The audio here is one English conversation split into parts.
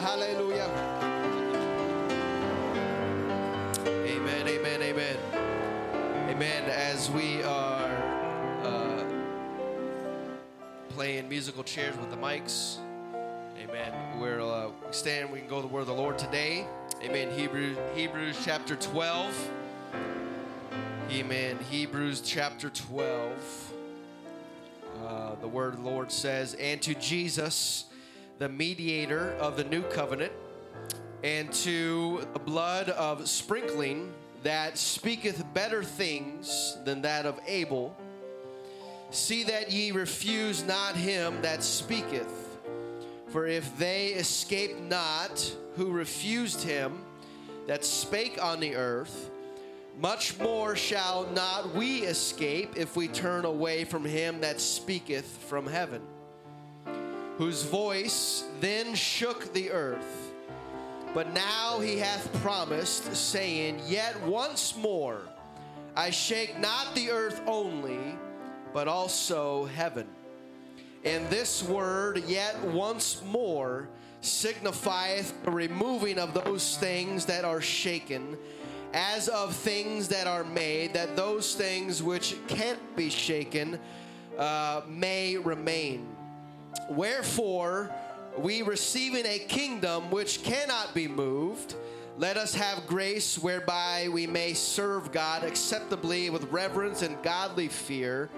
hallelujah. Amen, amen, amen. Amen. As we are uh, playing musical chairs with the mics, amen. We're uh, we stand, we can go to the word of the Lord today. Amen. Hebrews, Hebrews chapter 12. Amen. Hebrews chapter 12. Uh, the word of the Lord says, And to Jesus, the mediator of the new covenant, and to the blood of sprinkling that speaketh better things than that of Abel, see that ye refuse not him that speaketh. For if they escape not who refused him that spake on the earth, much more shall not we escape if we turn away from him that speaketh from heaven, whose voice then shook the earth. But now he hath promised, saying, Yet once more I shake not the earth only, but also heaven. And this word, yet once more, signifieth the removing of those things that are shaken as of things that are made, that those things which can't be shaken uh, may remain. Wherefore, we receiving a kingdom which cannot be moved, let us have grace whereby we may serve God acceptably with reverence and godly fear.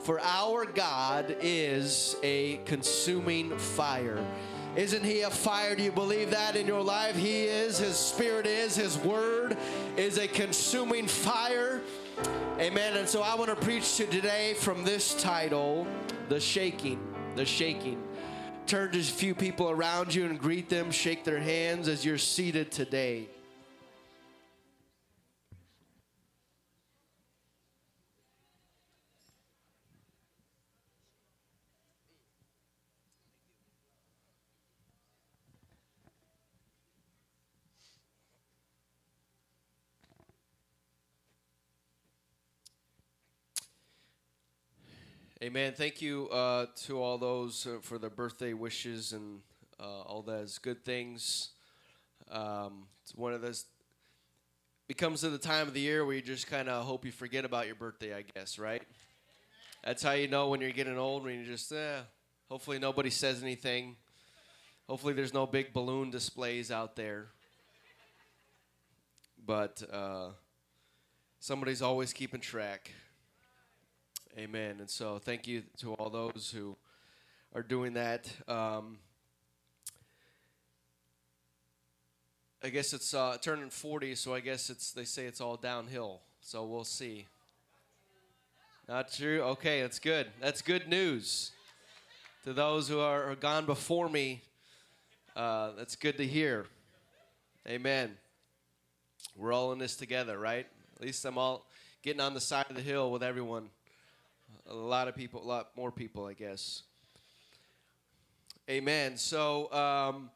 For our God is a consuming fire. Isn't he a fire? Do you believe that in your life? He is, his spirit is, his word is a consuming fire. Amen. And so I want to preach to today from this title, The Shaking. The Shaking. Turn to a few people around you and greet them, shake their hands as you're seated today. Amen. Thank you uh, to all those uh, for their birthday wishes and uh, all those good things. Um, it's one of those becomes to the time of the year where you just kind of hope you forget about your birthday, I guess, right? That's how you know when you're getting old, when you just, eh, hopefully nobody says anything. Hopefully there's no big balloon displays out there. But uh, somebody's always keeping track. Amen. And so thank you to all those who are doing that. Um, I guess it's uh, turning 40, so I guess it's they say it's all downhill. So we'll see. Not true? Okay, that's good. That's good news. To those who are, are gone before me, uh, that's good to hear. Amen. We're all in this together, right? At least I'm all getting on the side of the hill with everyone a lot of people, a lot more people, I guess. Amen. So, um,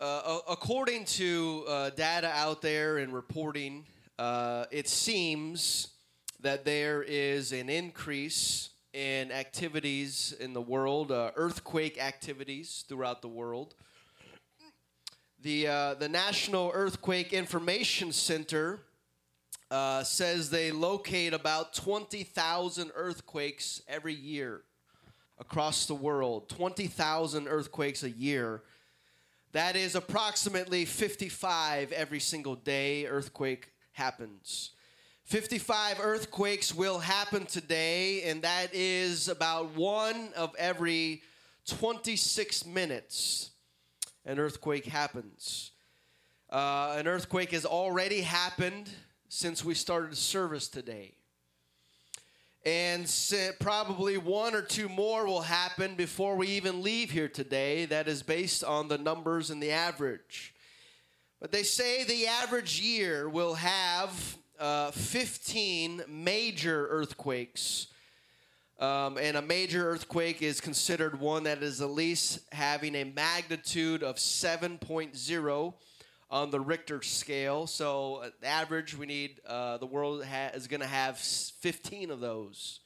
uh, according to uh, data out there and reporting, uh, it seems that there is an increase in activities in the world, uh, earthquake activities throughout the world. The, uh, the National Earthquake Information Center uh, says they locate about 20,000 earthquakes every year across the world. 20,000 earthquakes a year. That is approximately 55 every single day earthquake happens. 55 earthquakes will happen today, and that is about one of every 26 minutes an earthquake happens. Uh, an earthquake has already happened since we started service today. And probably one or two more will happen before we even leave here today. That is based on the numbers and the average. But they say the average year will have uh, 15 major earthquakes. Um, and a major earthquake is considered one that is at least having a magnitude of 7.0 on the Richter scale. So, uh, average, we need uh, the world ha- is going to have 15 of those.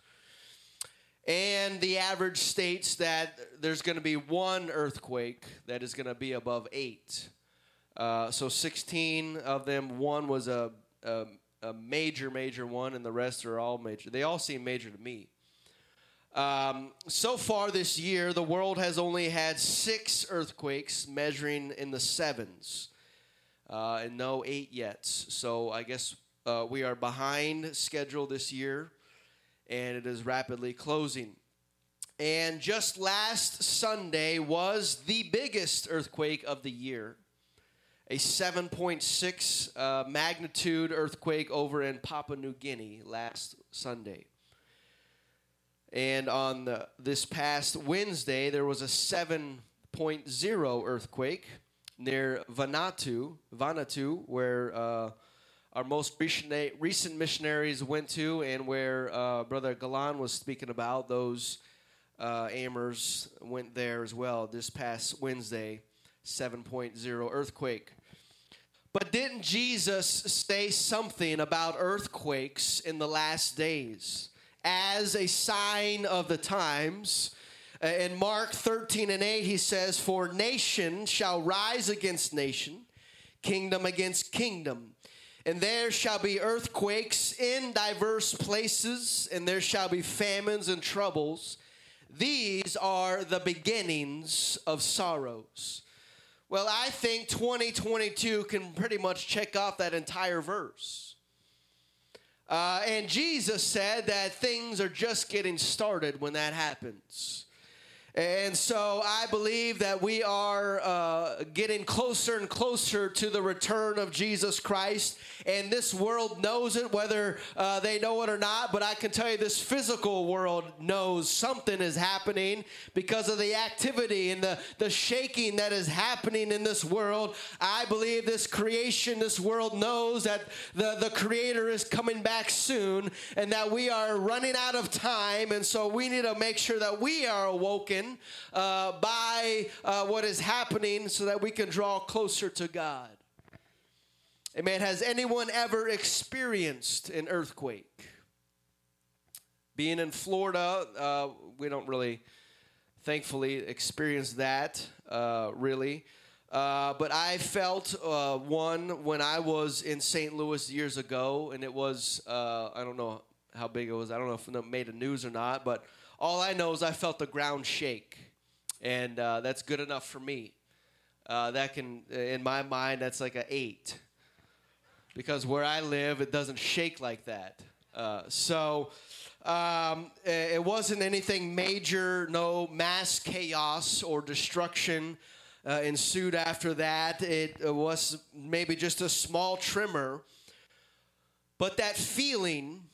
And the average states that there's going to be one earthquake that is going to be above eight. Uh, so 16 of them, one was a, a, a, major, major one, and the rest are all major. They all seem major to me. Um, so far this year, the world has only had six earthquakes measuring in the sevens, uh, and no eight yet. So I guess uh, we are behind schedule this year and it is rapidly closing. And just last Sunday was the biggest earthquake of the year a 7.6 uh, magnitude earthquake over in Papua New Guinea last Sunday. And on the, this past Wednesday, there was a 7.0 earthquake near Vanuatu, Vanuatu, where uh, our most recent missionaries went to, and where uh, Brother Galan was speaking about. Those uh, Amers went there as well this past Wednesday, 7.0 earthquake. But didn't Jesus say something about earthquakes in the last days as a sign of the times? Uh, in Mark 13 and 8, he says, For nation shall rise against nation, kingdom against kingdom and there shall be earthquakes in diverse places, and there shall be famines and troubles. These are the beginnings of sorrows. Well, I think 2022 can pretty much check off that entire verse. Uh, and Jesus said that things are just getting started when that happens. And so I believe that we are uh, getting closer and closer to the return of Jesus Christ. And this world knows it, whether uh, they know it or not. But I can tell you, this physical world knows something is happening because of the activity and the, the shaking that is happening in this world. I believe this creation, this world knows that the, the Creator is coming back soon and that we are running out of time. And so we need to make sure that we are awoken uh, by uh, what is happening so that we can draw closer to God. Amen. Has anyone ever experienced an earthquake? Being in Florida, uh, we don't really, thankfully, experience that uh, really. Uh, but I felt uh, one when I was in St. Louis years ago, and it was, uh, I don't know how big it was. I don't know if it made a news or not, but all I know is I felt the ground shake, and uh, that's good enough for me. Uh, that can, in my mind, that's like an eight, because where I live, it doesn't shake like that. Uh, so um, it wasn't anything major, no mass chaos or destruction. Uh, ensued after that. It was maybe just a small tremor. But that feeling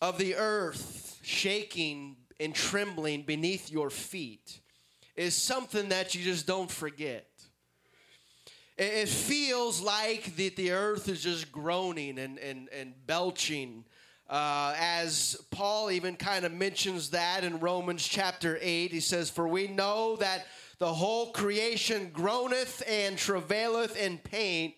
of the earth shaking and trembling beneath your feet is something that you just don't forget. It feels like that the earth is just groaning and, and, and belching. Uh, as Paul even kind of mentions that in Romans chapter 8, he says, For we know that the whole creation groaneth and travaileth in pain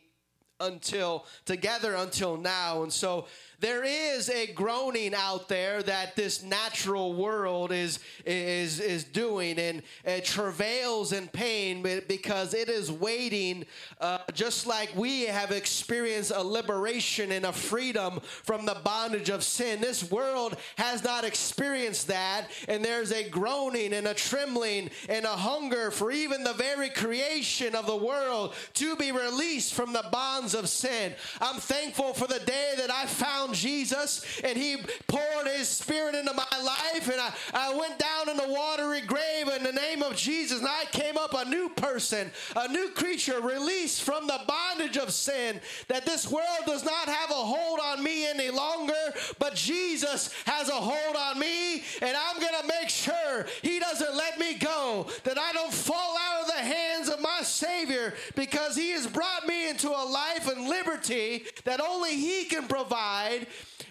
until together until now. And so there is a groaning out there that this natural world is is is doing and it travails in pain because it is waiting uh, just like we have experienced a liberation and a freedom from the bondage of sin. This world has not experienced that and there's a groaning and a trembling and a hunger for even the very creation of the world to be released from the bonds of sin. I'm thankful for the day that i found found Jesus and He poured His Spirit into my life, and I, I went down in the watery grave in the name of Jesus, and I came up a new person, a new creature, released from the bondage of sin. That this world does not have a hold on me any longer, but Jesus has a hold on me, and I'm going to make sure He doesn't let me go, that I don't fall out of the hands of my Savior, because He has brought me into a life and liberty that only He can provide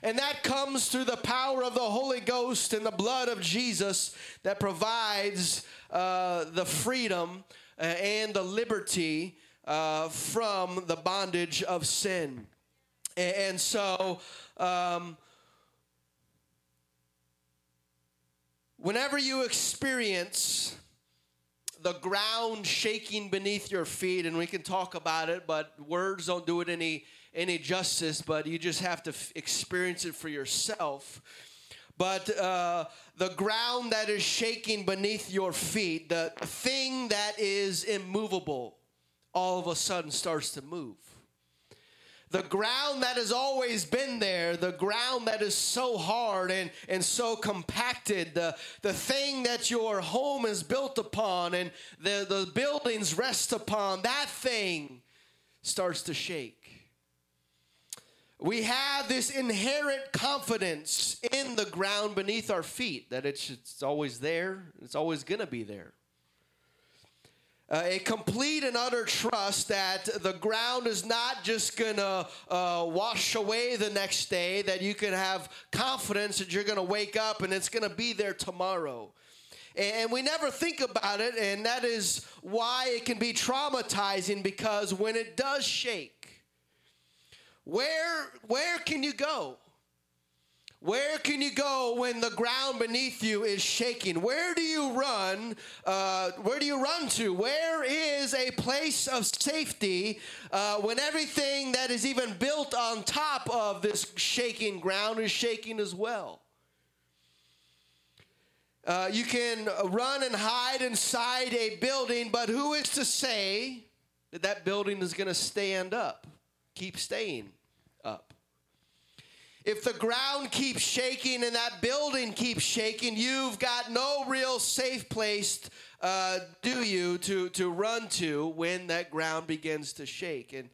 and that comes through the power of the Holy Ghost and the blood of Jesus that provides uh, the freedom uh, and the liberty uh, from the bondage of sin. And, so, um, Whenever you experience the ground shaking beneath your feet, and we can talk about it, but words don't do it any any justice. But you just have to f- experience it for yourself. But uh, the ground that is shaking beneath your feet, the thing that is immovable, all of a sudden starts to move. The ground that has always been there, the ground that is so hard and, and so compacted, the, the thing that your home is built upon and the, the buildings rest upon, that thing starts to shake. We have this inherent confidence in the ground beneath our feet that it's, it's always there, it's always going to be there. Uh, a complete and utter trust that the ground is not just going to uh, wash away the next day, that you can have confidence that you're going to wake up and it's going to be there tomorrow. And we never think about it, and that is why it can be traumatizing because when it does shake, where, where can you go? Where can you go when the ground beneath you is shaking? Where do you run? Uh, where do you run to? Where is a place of safety uh, when everything that is even built on top of this shaking ground is shaking as well? Uh, you can run and hide inside a building, but who is to say that that building is going to stand up, keep staying? If the ground keeps shaking and that building keeps shaking, you've got no real safe place, uh, do you, to, to run to when that ground begins to shake. And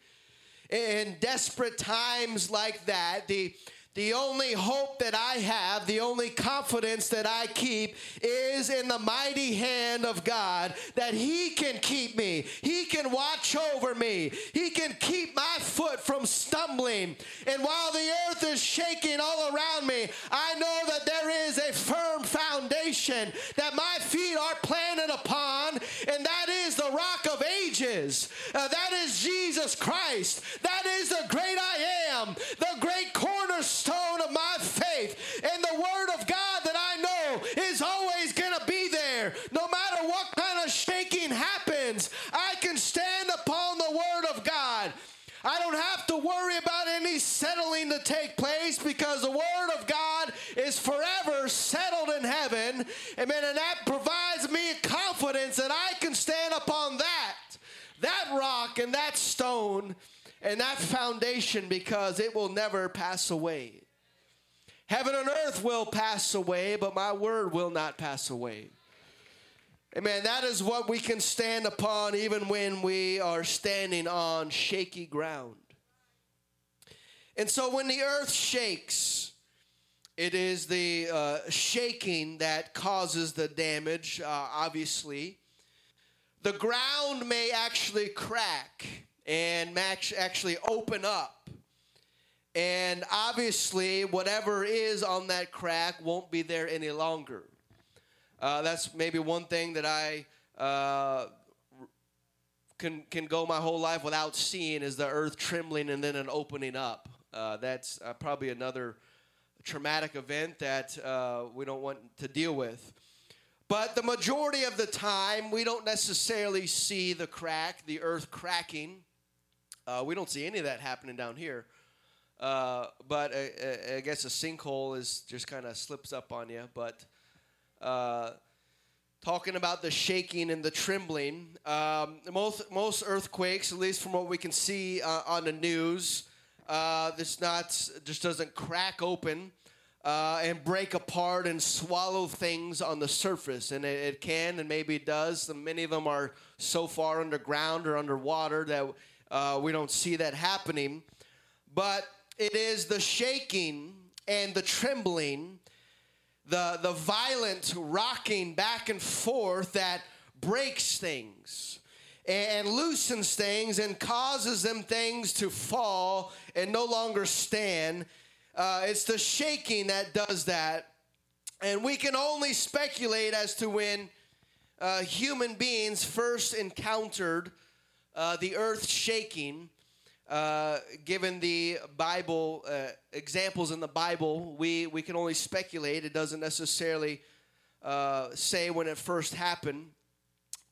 in desperate times like that, the the only hope that I have, the only confidence that I keep is in the mighty hand of God that He can keep me. He can watch over me. He can keep my foot from stumbling. And while the earth is shaking all around me, I know that there is a firm foundation that my feet are planted upon, and that is the rock of ages. Uh, that is Jesus Christ. That is the great I am, the great cornerstone cornerstone of my faith. And the word of God that I know is always going to be there. No matter what kind of shaking happens, I can stand upon the word of God. I don't have to worry about any settling to take place because the word of God is forever settled in heaven. Amen. And that provides me confidence that I can stand upon that, that rock and that stone and that foundation because it will never pass away. Heaven and earth will pass away, but my word will not pass away. Amen. That is what we can stand upon even when we are standing on shaky ground. And so when the earth shakes, it is the uh, shaking that causes the damage, uh, obviously. The ground may actually crack and actually open up. And obviously, whatever is on that crack won't be there any longer. Uh, that's maybe one thing that I uh, can, can go my whole life without seeing is the earth trembling and then an opening up. Uh, that's uh, probably another traumatic event that uh, we don't want to deal with. But the majority of the time, we don't necessarily see the crack, the earth cracking. Uh, we don't see any of that happening down here. Uh, but I, uh, uh, I, guess a sinkhole is just kind of slips up on you. But uh, talking about the shaking and the trembling, um, most most earthquakes, at least from what we can see uh, on the news, this not just doesn't crack open. Uh, and break apart and swallow things on the surface. And it, it, can, and maybe it does. Many of them are so far underground or underwater that uh, we don't see that happening. But it is the shaking and the trembling, the, the violent rocking back and forth that breaks things and loosens things and causes them things to fall and no longer stand. Uh, it's the shaking that does that. And we can only speculate as to when uh, human beings first encountered uh, the earth shaking. Uh, given the Bible uh, examples in the Bible, we, we can only speculate. It doesn't necessarily uh, say when it first happened,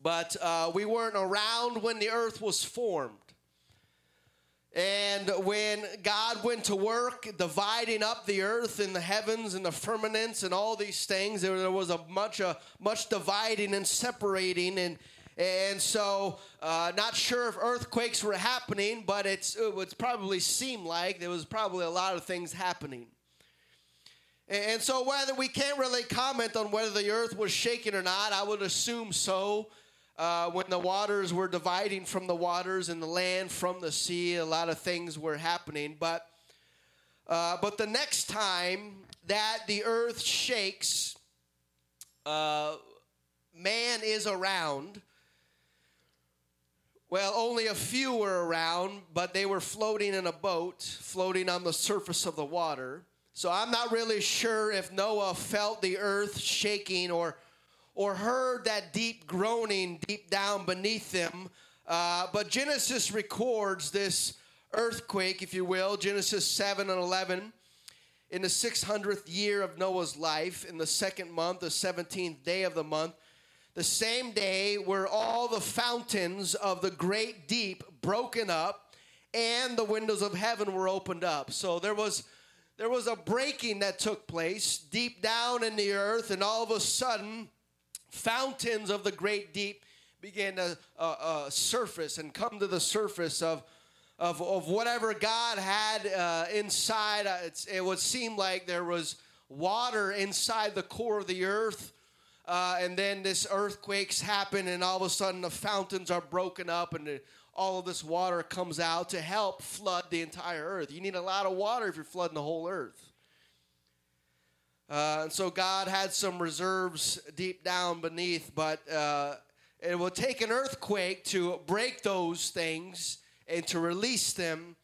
but uh, we weren't around when the earth was formed. And when God went to work dividing up the earth and the heavens and the firmaments and all these things, there, was a much, a much dividing and separating. And, and so, uh, not sure if earthquakes were happening, but it's, it would probably seem like there was probably a lot of things happening. And so, whether we can't really comment on whether the earth was shaking or not, I would assume so uh, when the waters were dividing from the waters and the land from the sea, a lot of things were happening. But, uh, but the next time that the earth shakes, uh, man is around. Well, only a few were around, but they were floating in a boat, floating on the surface of the water. So I'm not really sure if Noah felt the earth shaking or or heard that deep groaning deep down beneath them. Uh, but Genesis records this earthquake, if you will, Genesis 7 and 11, in the 600th year of Noah's life, in the second month, the 17th day of the month. The same day were all the fountains of the great deep broken up, and the windows of heaven were opened up. So there was there was a breaking that took place deep down in the earth, and all of a sudden fountains of the great deep began to uh, uh, surface and come to the surface of, of, of whatever God had uh, inside. Uh, it would seem like there was water inside the core of the earth. Uh, and then this earthquakes happen, and all of a sudden the fountains are broken up, and the, all of this water comes out to help flood the entire earth. You need a lot of water if you're flooding the whole earth. Uh, and so God had some reserves deep down beneath, but uh, it will take an earthquake to break those things and to release them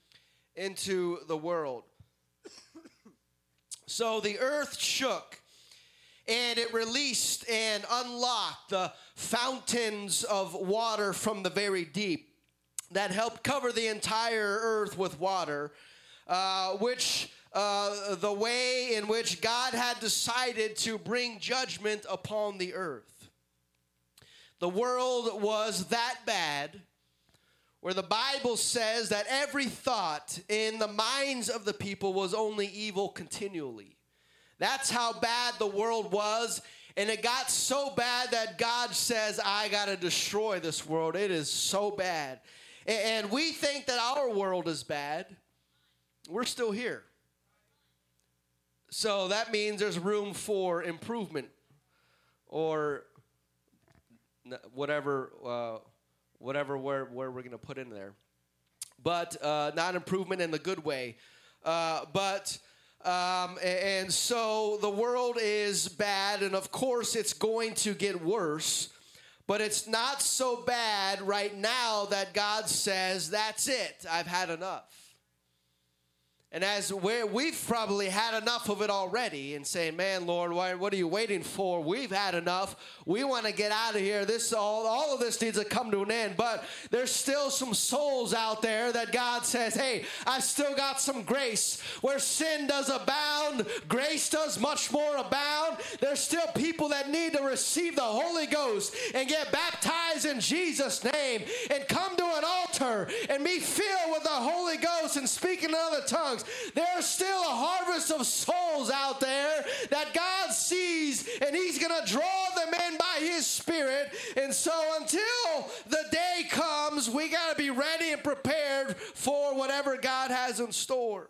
into the world. so the earth shook and it released and unlocked the fountains of water from the very deep that helped cover the entire earth with water, uh, which uh, the way in which God had decided to bring judgment upon the earth. The world was that bad, where the Bible says that every thought in the minds of the people was only evil continually. That's how bad the world was. And it got so bad that God says, I got to destroy this world. It is so bad. And we think that our world is bad. We're still here. So that means there's room for improvement or whatever, uh, whatever where, where we're going to put in there. But uh, not improvement in the good way. Uh, but, um, and so the world is bad, and of course it's going to get worse. But it's not so bad right now that God says, That's it, I've had enough. And as we've probably had enough of it already and saying, man, Lord, why, what are you waiting for? We've had enough. We want to get out of here. This all, all of this needs to come to an end. But there's still some souls out there that God says, hey, I still got some grace. Where sin does abound, grace does much more abound. There's still people that need to receive the Holy Ghost and get baptized in Jesus' name and come to an altar and be filled with the Holy Ghost and speak in other tongues. There's still a harvest of souls out there that God sees, and He's going to draw them in by His Spirit. And so until the day comes, we got to be ready and prepared for whatever God has in store.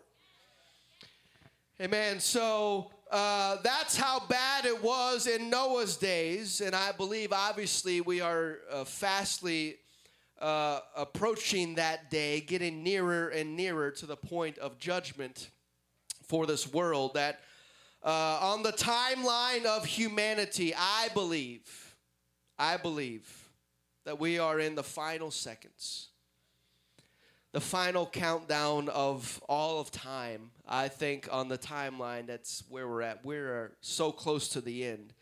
Amen. So uh, that's how bad it was in Noah's days. And I believe, obviously, we are uh, fastly uh, approaching that day, getting nearer and nearer to the point of judgment for this world. That uh, on the timeline of humanity, I believe, I believe that we are in the final seconds, the final countdown of all of time. I think on the timeline, that's where we're at. We're so close to the end.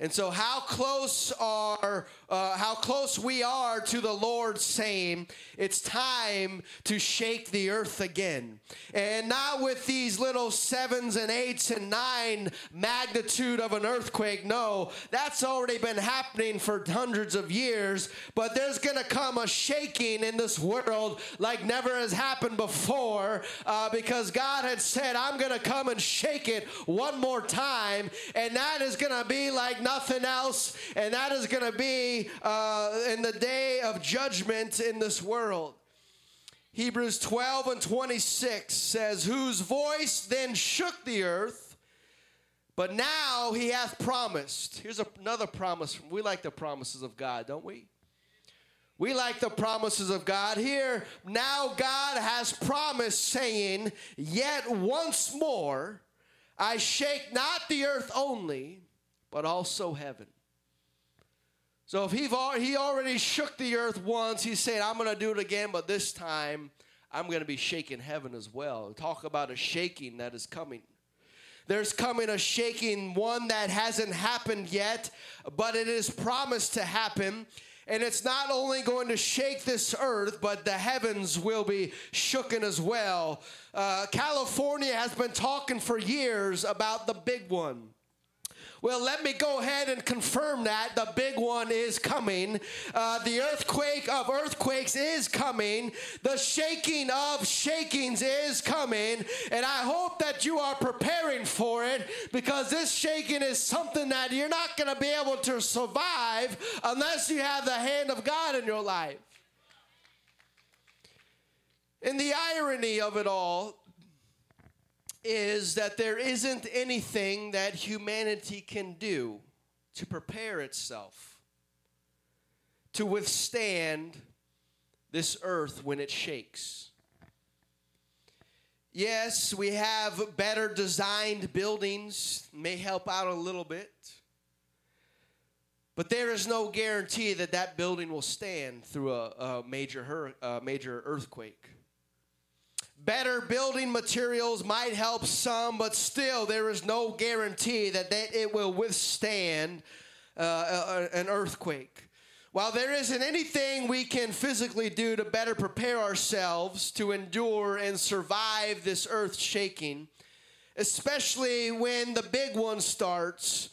And so, how close are uh, how close we are to the Lord saying it's time to shake the earth again, and not with these little sevens and eights and nine magnitude of an earthquake. No, that's already been happening for hundreds of years. But there's going to come a shaking in this world like never has happened before, uh, because God had said, "I'm going to come and shake it one more time," and that is going to be like nothing else, and that is going to be uh, in the day of judgment in this world. Hebrews 12 and 26 says, Whose voice then shook the earth, but now he hath promised. Here's another promise. We like the promises of God, don't we? We like the promises of God. Here, now God has promised, saying, Yet once more I shake not the earth only, but also heaven. So if he he already shook the earth once, he's saying, I'm going to do it again, but this time I'm going to be shaking heaven as well. Talk about a shaking that is coming. There's coming a shaking, one that hasn't happened yet, but it is promised to happen. And it's not only going to shake this earth, but the heavens will be shooken as well. Uh, California has been talking for years about the big one. Well, let me go ahead and confirm that the big one is coming. Uh, the earthquake of earthquakes is coming. The shaking of shakings is coming. And I hope that you are preparing for it because this shaking is something that you're not going to be able to survive unless you have the hand of God in your life. And the irony of it all is that there isn't anything that humanity can do to prepare itself to withstand this earth when it shakes. Yes, we have better designed buildings, may help out a little bit. But there is no guarantee that that building will stand through a, a major, a major earthquake. Better building materials might help some, but still, there is no guarantee that, it will withstand uh, an earthquake. While there isn't anything we can physically do to better prepare ourselves to endure and survive this earth shaking, especially when the big one starts.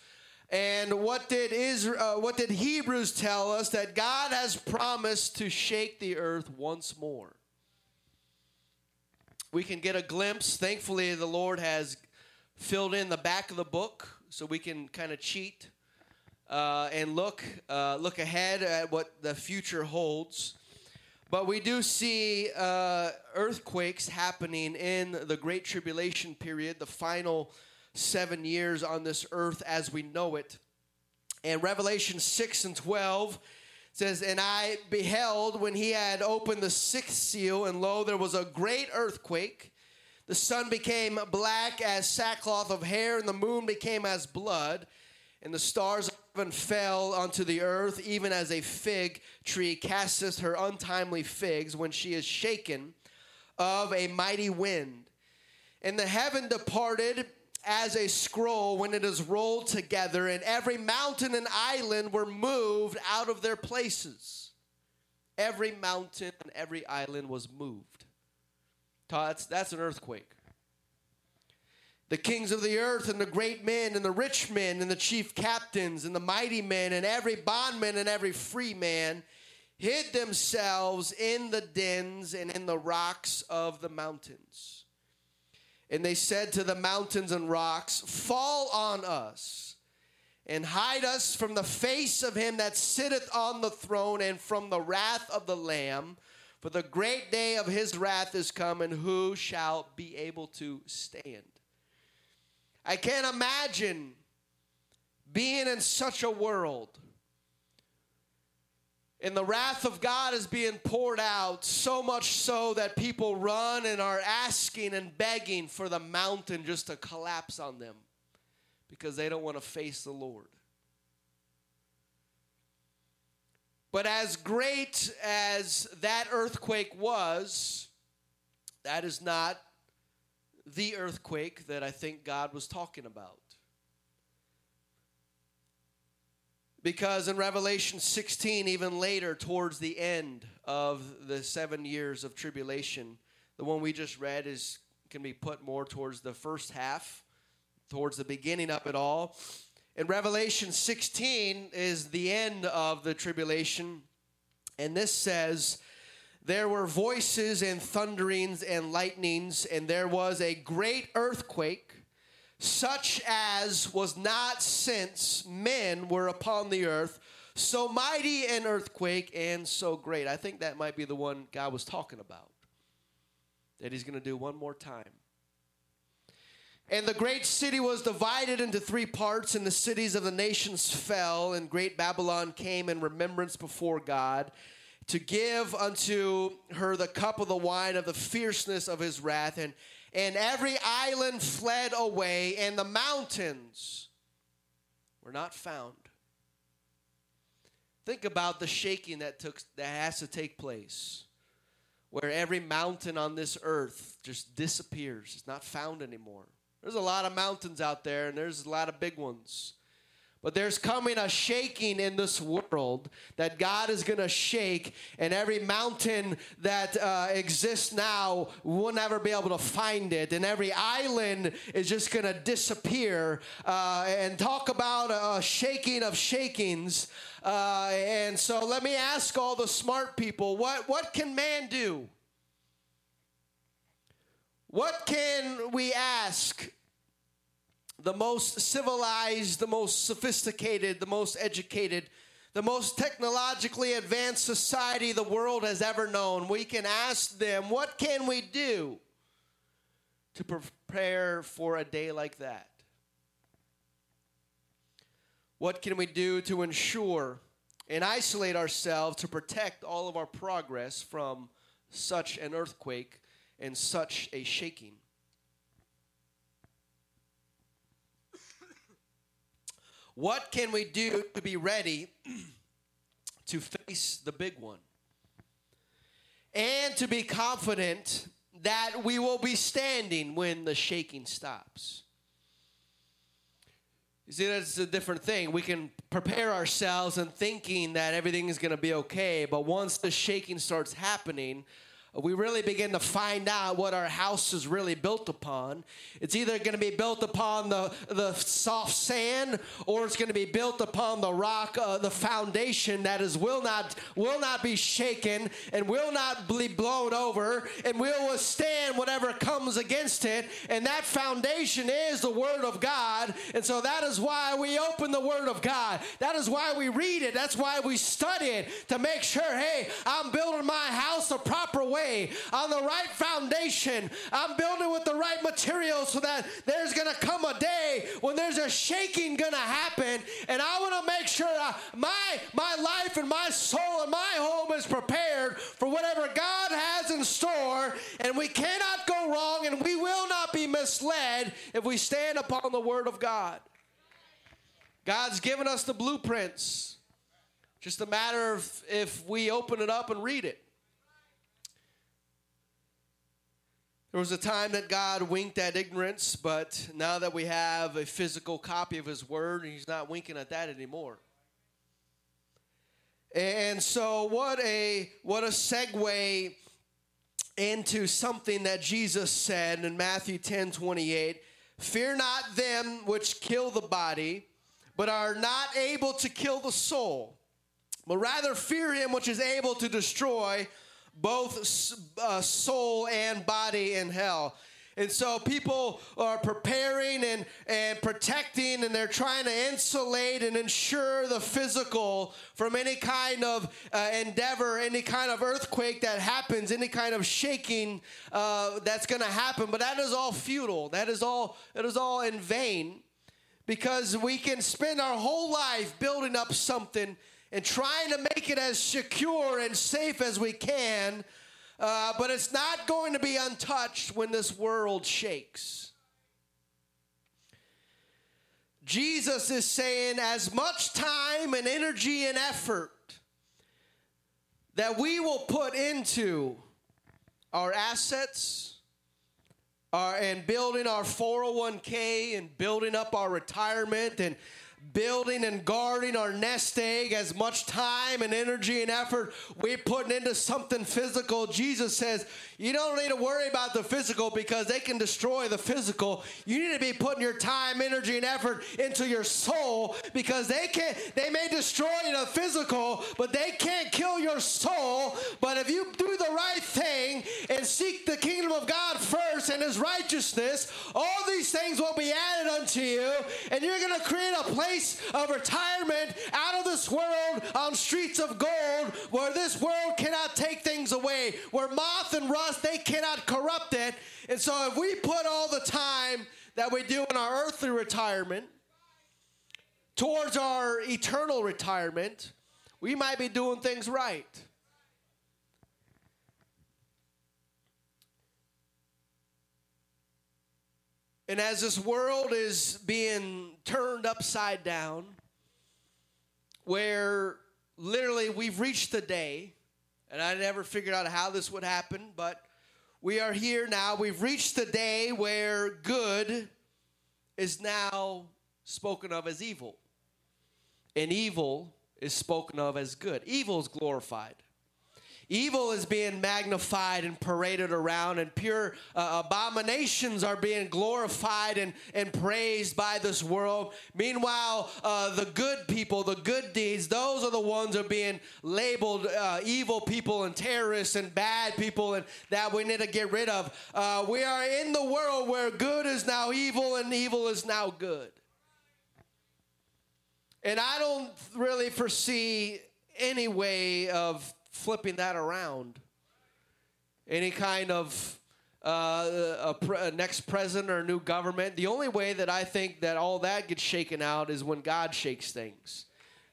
And what did Israel, uh, what did Hebrews tell us that God has promised to shake the earth once more? We can get a glimpse. Thankfully, the Lord has filled in the back of the book so we can kind of cheat uh, and look uh, look ahead at what the future holds. But we do see uh, earthquakes happening in the Great Tribulation period, the final seven years on this earth as we know it. And Revelation 6 and 12 says, And I beheld when he had opened the sixth seal, and lo, there was a great earthquake. The sun became black as sackcloth of hair, and the moon became as blood, and the stars of heaven fell unto the earth, even as a fig tree casteth her untimely figs when she is shaken of a mighty wind. And the heaven departed as a scroll when it is rolled together, and every mountain and island were moved out of their places. Every mountain and every island was moved. That's, that's an earthquake. The kings of the earth and the great men and the rich men and the chief captains and the mighty men and every bondman and every free man hid themselves in the dens and in the rocks of the mountains. And they said to the mountains and rocks, Fall on us and hide us from the face of him that sitteth on the throne and from the wrath of the Lamb. For the great day of his wrath is come, and who shall be able to stand? I can't imagine being in such a world and the wrath of God is being poured out, so much so that people run and are asking and begging for the mountain just to collapse on them because they don't want to face the Lord. But as great as that earthquake was, that is not the earthquake that I think God was talking about. Because in Revelation 16, even later, towards the end of the seven years of tribulation, the one we just read is can be put more towards the first half, towards the beginning of it all. In Revelation 16 is the end of the tribulation, and this says, There were voices and thunderings and lightnings, and there was a great earthquake such as was not since men were upon the earth, so mighty an earthquake and so great. I think that might be the one God was talking about, that He's going to do one more time. And the great city was divided into three parts, and the cities of the nations fell, and great Babylon came in remembrance before God to give unto her the cup of the wine of the fierceness of his wrath. And and every island fled away, and the mountains were not found. Think about the shaking that took that has to take place, where every mountain on this earth just disappears. It's not found anymore. There's a lot of mountains out there, and there's a lot of big ones. But there's coming a shaking in this world that God is going to shake, and every mountain that uh, exists now will never be able to find it, and every island is just going to disappear. Uh, and talk about a shaking of shakings. Uh, and so let me ask all the smart people what, what can man do? What can we ask the most civilized, the most sophisticated, the most educated, the most technologically advanced society the world has ever known. We can ask them, what can we do to prepare for a day like that? What can we do to ensure and isolate ourselves to protect all of our progress from such an earthquake and such a shaking? What can we do to be ready to face the big one? And to be confident that we will be standing when the shaking stops. You see, that's a different thing. We can prepare ourselves and thinking that everything is going to be okay, but once the shaking starts happening, we really begin to find out what our house is really built upon. It's either going to be built upon the, the soft sand or it's going to be built upon the rock, uh, the foundation that is will not will not be shaken and will not be blown over and will withstand whatever comes against it. And that foundation is the Word of God. And so that is why we open the Word of God. That is why we read it. That's why we study it to make sure, hey, I'm building my house the proper way way, on the right foundation. I'm building with the right materials so that there's going to come a day when there's a shaking going to happen. And I want to make sure my, my life and my soul and my home is prepared for whatever God has in store. And we cannot go wrong and we will not be misled if we stand upon the Word of God. God's given us the blueprints. Just a matter of if we open it up and read it. There was a time that God winked at ignorance, but now that we have a physical copy of His Word, He's not winking at that anymore. And so, what a what a segue into something that Jesus said in Matthew 10 28. Fear not them which kill the body, but are not able to kill the soul, but rather fear him which is able to destroy both uh, soul and body in hell. And so people are preparing and, and protecting, and they're trying to insulate and ensure the physical from any kind of uh, endeavor, any kind of earthquake that happens, any kind of shaking uh, that's going to happen. But that is all futile. That is all. It is all in vain, because we can spend our whole life building up something and trying to make it as secure and safe as we can, uh, but it's not going to be untouched when this world shakes. Jesus is saying, as much time and energy and effort that we will put into our assets, our, and building our 401k and building up our retirement and building and guarding our nest egg, as much time and energy and effort we're putting into something physical, Jesus says, you don't need to worry about the physical because they can destroy the physical. You need to be putting your time, energy, and effort into your soul because they can they may destroy the physical, but they can't kill your soul. But if you do the right thing and seek the kingdom of God first and his righteousness, all these things will be added unto you, and you're gonna create a place of retirement out of this world on streets of gold where this world cannot take things away, where moth and rust they cannot corrupt it. And so if we put all the time that we do in our earthly retirement towards our eternal retirement, we might be doing things right. And as this world is being turned upside down, where literally we've reached the day and I never figured out how this would happen, but we are here now. We've reached the day where good is now spoken of as evil, and evil is spoken of as good. Evil is glorified. Evil is being magnified and paraded around, and pure uh, abominations are being glorified and, and praised by this world. Meanwhile, uh, the good people, the good deeds, those are the ones that are being labeled uh, evil people and terrorists and bad people, and that we need to get rid of. Uh, we are in the world where good is now evil and evil is now good. And I don't really foresee any way of flipping that around. Any kind of uh, a, pre- a next president or new government. The only way that I think that all that gets shaken out is when God shakes things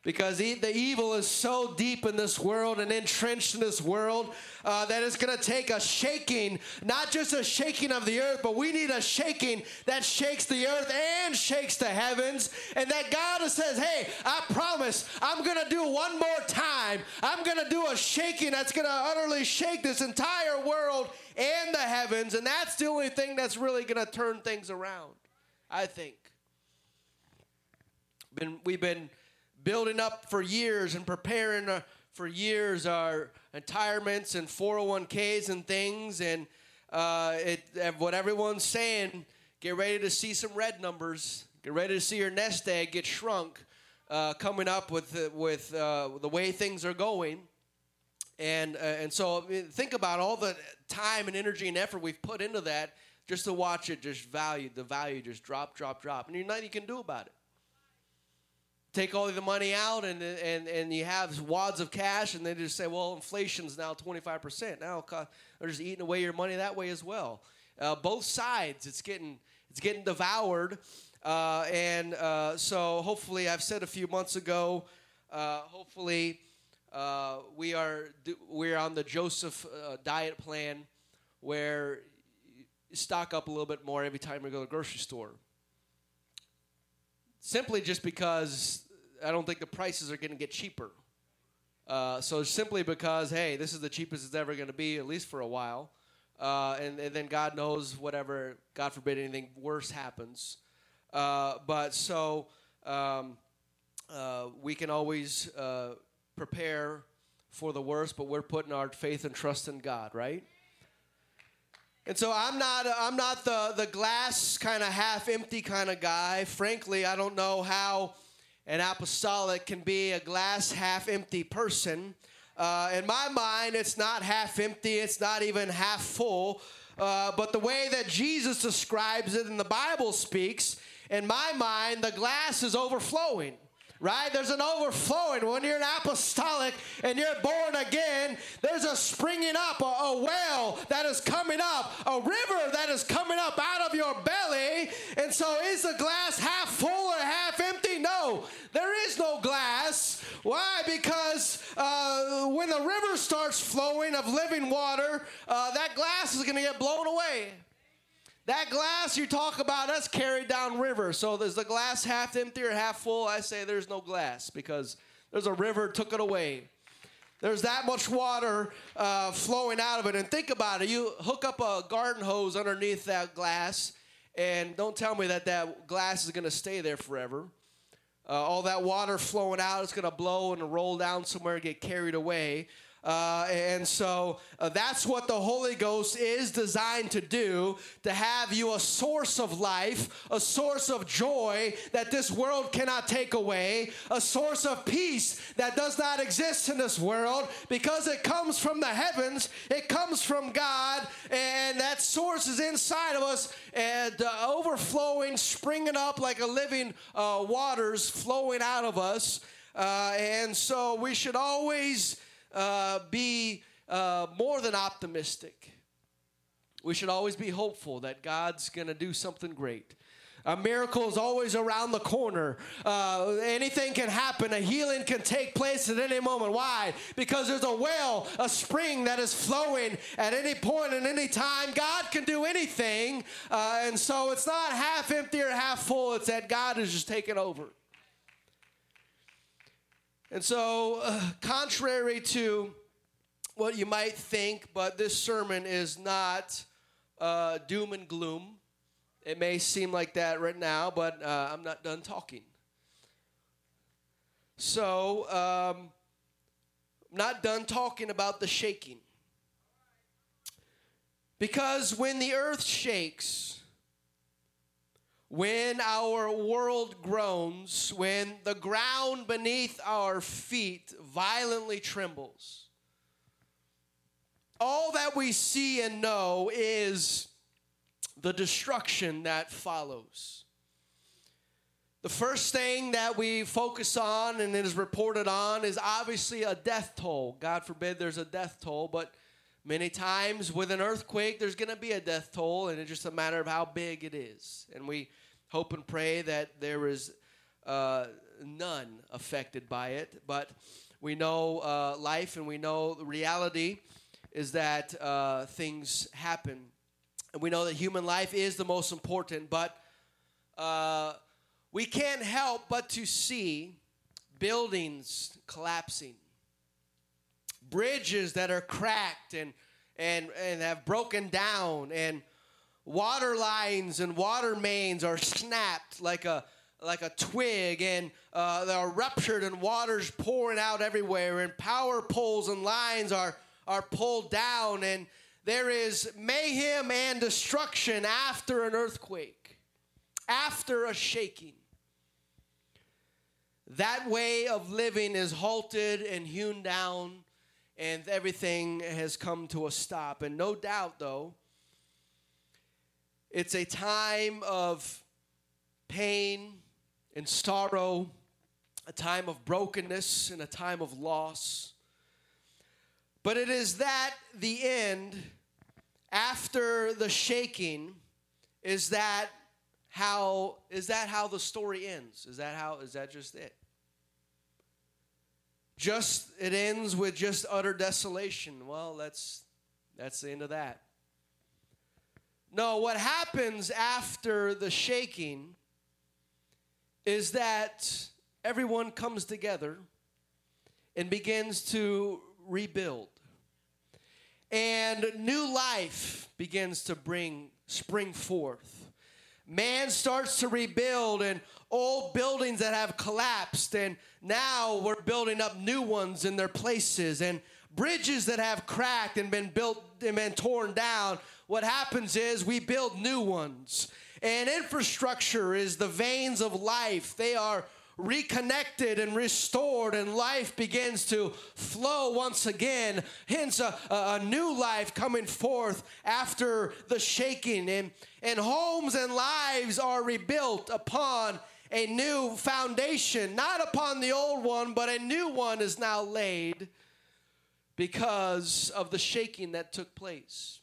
because the evil is so deep in this world and entrenched in this world uh, that it's going to take a shaking, not just a shaking of the earth, but we need a shaking that shakes the earth and shakes the heavens. And that God says, hey, I promise I'm going to do one more time. I'm going to do a shaking that's going to utterly shake this entire world and the heavens. And that's the only thing that's really going to turn things around, I think. Been, we've been building up for years and preparing uh, for years our retirements and 401ks and things. And uh, it, what everyone's saying, get ready to see some red numbers. Get ready to see your nest egg get shrunk uh, coming up with, the, with uh, the way things are going. And, uh, and so think about all the time and energy and effort we've put into that just to watch it just value, the value just drop, drop, drop. And there's nothing you can do about it take all the money out and, and, and you have wads of cash and they just say, well, inflation's now 25%. Now they're just eating away your money that way as well. Uh, both sides, it's getting, it's getting devoured. Uh, and uh, so hopefully, I've said a few months ago, uh, hopefully uh, we are we're on the Joseph uh, diet plan where you stock up a little bit more every time you go to the grocery store simply just because I don't think the prices are going to get cheaper. Uh, so simply because, hey, this is the cheapest it's ever going to be, at least for a while. Uh, and, and, then God knows whatever, God forbid anything worse happens. Uh, but so um, uh, we can always uh, prepare for the worst, but we're putting our faith and trust in God, right? And so I'm not I'm not the the glass kind of half empty kind of guy. Frankly, I don't know how an apostolic can be a glass half empty person. Uh, in my mind, it's not half empty, it's not even half full. Uh, but the way that Jesus describes it and the Bible speaks, in my mind, the glass is overflowing right? There's an overflowing. When you're an apostolic and you're born again, there's a springing up, a, a, well that is coming up, a river that is coming up out of your belly. And so, is the glass half full or half empty? No, there is no glass. Why? Because uh, when the river starts flowing of living water, uh, that glass is going to get blown away. That glass you talk about, that's carried down river. So there's the glass half empty or half full. I say there's no glass because there's a river took it away. There's that much water uh, flowing out of it. And think about it. You hook up a garden hose underneath that glass, and don't tell me that that glass is going to stay there forever. uh, all that water flowing out is going to blow and roll down somewhere, and get carried away. Uh, and so uh, that's what the Holy Ghost is designed to do to have you a source of life, a source of joy that this world cannot take away, a source of peace that does not exist in this world because it comes from the heavens, it comes from God, and that source is inside of us and uh, overflowing, springing up like a living uh, waters flowing out of us. Uh, and so we should always uh, be uh, more than optimistic. We should always be hopeful that God's going to do something great. A miracle is always around the corner. Uh, anything can happen. A healing can take place at any moment. Why? Because there's a well, a spring that is flowing at any point and any time. God can do anything. Uh, and so it's not half empty or half full, it's that God is just taking over. And so, uh, contrary to what you might think, but this sermon is not uh, doom and gloom. It may seem like that right now, but uh, I'm not done talking. So, um, I'm not done talking about the shaking. Because when the earth shakes, when our world groans, when the ground beneath our feet violently trembles, all that we see and know is the destruction that follows. The first thing that we focus on and it is reported on is obviously a death toll. God forbid there's a death toll, but Many times with an earthquake, there's going to be a death toll, and it's just a matter of how big it is. And we hope and pray that there is uh, none affected by it. But we know uh, life and we know the reality is that uh, things happen. And we know that human life is the most important, but uh, we can't help but to see buildings collapsing bridges that are cracked and and and have broken down and water lines and water mains are snapped like a like a twig and uh, they are ruptured and water's pouring out everywhere and power poles and lines are are pulled down and there is mayhem and destruction after an earthquake after a shaking. That way of living is halted and hewn down and everything has come to a stop. And no doubt, though, it's a time of pain and sorrow, a time of brokenness and a time of loss. But it is that the end, after the shaking, is that how is that how the story ends? Is that how is that just it? Just it ends with just utter desolation. Well, that's that's the end of that. No, what happens after the shaking is that everyone comes together and begins to rebuild. And new life begins to bring spring forth. Man starts to rebuild and old buildings that have collapsed, and now we're building up new ones in their places, and bridges that have cracked and been built and been torn down. What happens is we build new ones. And infrastructure is the veins of life. They are reconnected and restored, and life begins to flow once again. Hence, a, a, new life coming forth after the shaking. And, and homes and lives are rebuilt upon a new foundation, not upon the old one, but a new one is now laid because of the shaking that took place.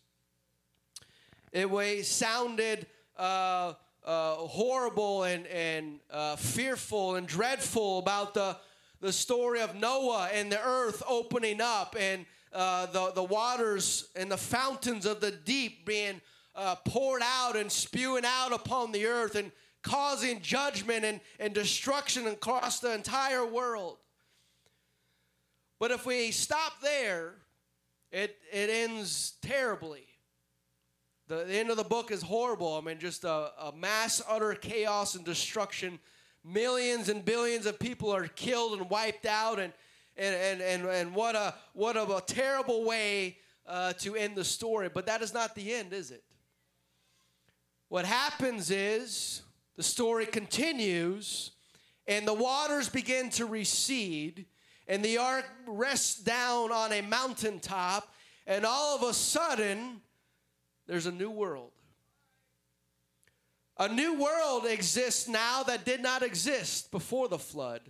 It way sounded uh, uh, horrible and, and uh, fearful and dreadful about the, the story of Noah and the earth opening up and uh, the, the waters and the fountains of the deep being uh, poured out and spewing out upon the earth and causing judgment and, and destruction across the entire world. But if we stop there, it, it ends terribly. The, the end of the book is horrible. I mean, just a, a mass, utter chaos and destruction millions and billions of people are killed and wiped out and and and and, and what a what a, a terrible way uh, to end the story but that is not the end is it what happens is the story continues and the waters begin to recede and the ark rests down on a mountaintop and all of a sudden there's a new world a new world exists now that did not exist before the flood.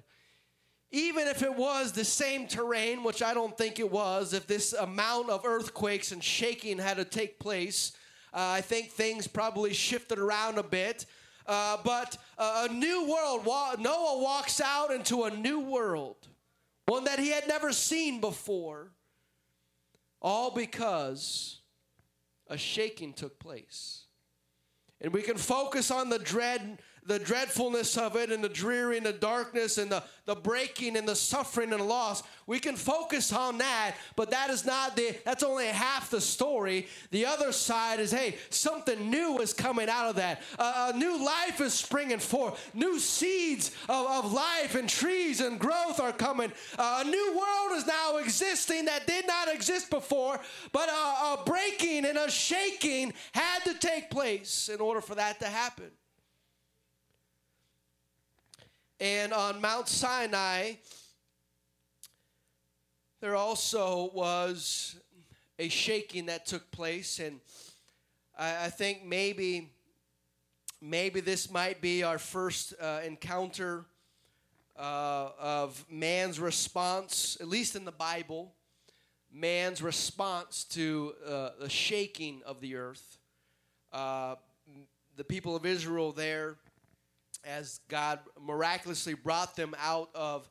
Even if it was the same terrain, which I don't think it was, if this amount of earthquakes and shaking had to take place, uh, I think things probably shifted around a bit. Uh, but a new world, Noah walks out into a new world, one that he had never seen before, all because a shaking took place. And we can focus on the dread the dreadfulness of it and the dreary and the darkness and the, the breaking and the suffering and loss. We can focus on that, but that is not the, that's only half the story. The other side is, hey, something new is coming out of that. Uh, a new life is springing forth. New seeds of, of life and trees and growth are coming. Uh, a new world is now existing that did not exist before, but a, a breaking and a shaking had to take place in order for that to happen. And on Mount Sinai, there also was a shaking that took place. And I, I think maybe, maybe this might be our first uh, encounter uh, of man's response, at least in the Bible, man's response to uh, the shaking of the earth. Uh, the people of Israel there as God miraculously brought them out of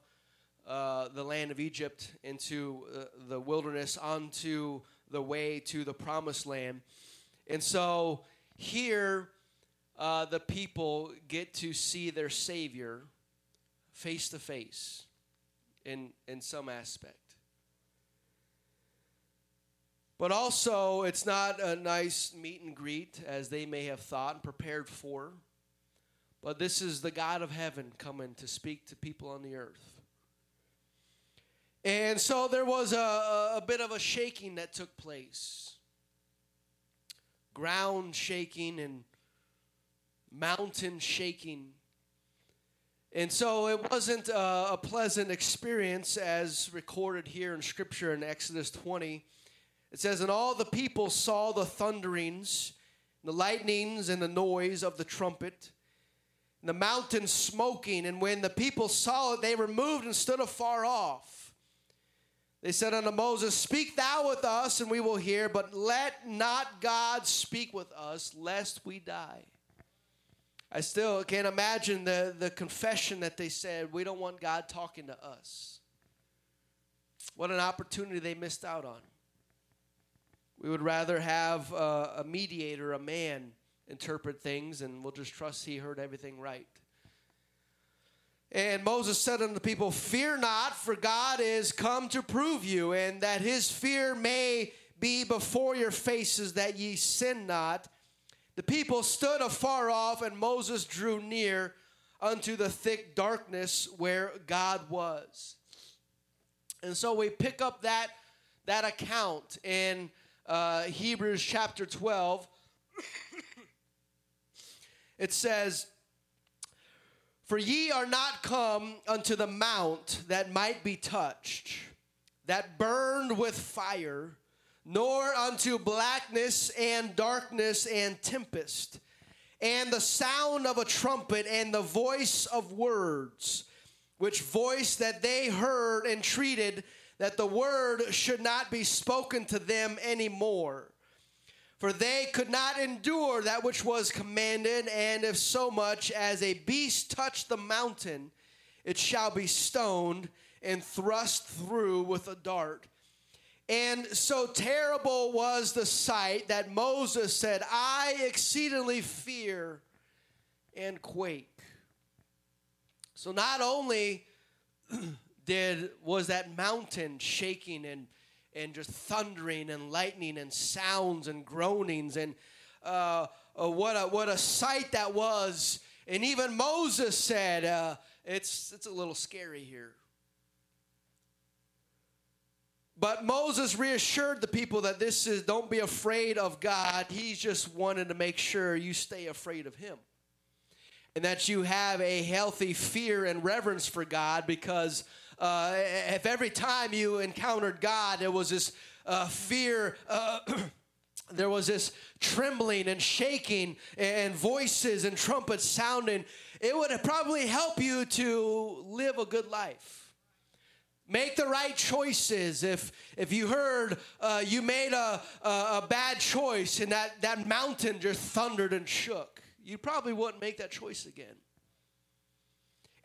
uh, the land of Egypt into uh, the wilderness onto the way to the promised land. And so here, uh, the people get to see their Savior face to face in, in some aspect. But also, it's not a nice meet and greet as they may have thought and prepared for. But this is the God of heaven coming to speak to people on the earth. And so there was a, a bit of a shaking that took place ground shaking and mountain shaking. And so it wasn't a, a, pleasant experience as recorded here in Scripture in Exodus 20. It says, And all the people saw the thunderings, the lightnings, and the noise of the trumpet the mountain smoking. And when the people saw it, they removed and stood afar off. They said unto Moses, Speak thou with us, and we will hear, but let not God speak with us, lest we die. I still can't imagine the, the confession that they said, We don't want God talking to us. What an opportunity they missed out on. We would rather have a, a mediator, a man interpret things, and we'll just trust he heard everything right. And Moses said unto the people, Fear not, for God is come to prove you, and that his fear may be before your faces, that ye sin not. The people stood afar off, and Moses drew near unto the thick darkness where God was. And so we pick up that, that account in uh, Hebrews chapter 12 it says, For ye are not come unto the mount that might be touched, that burned with fire, nor unto blackness and darkness and tempest, and the sound of a trumpet and the voice of words, which voice that they heard entreated that the word should not be spoken to them any more for they could not endure that which was commanded, and if so much as a beast touch the mountain, it shall be stoned and thrust through with a dart. And so terrible was the sight that Moses said, I exceedingly fear and quake. So not only did was that mountain shaking and and just thundering and lightning and sounds and groanings and uh, uh, what a what a sight that was And even Moses said, uh, it's, it's a little scary here. But Moses reassured the people that this is, don't be afraid of God. He's just wanted to make sure you stay afraid of Him. And that you have a healthy fear and reverence for God because uh, if every time you encountered God, there was this uh, fear. Uh, there was this trembling and shaking and voices and trumpets sounding. It would probably help you to live a good life. Make the right choices. If if you heard uh, you made a, a, a bad choice and that, that mountain just thundered and shook, you probably wouldn't make that choice again.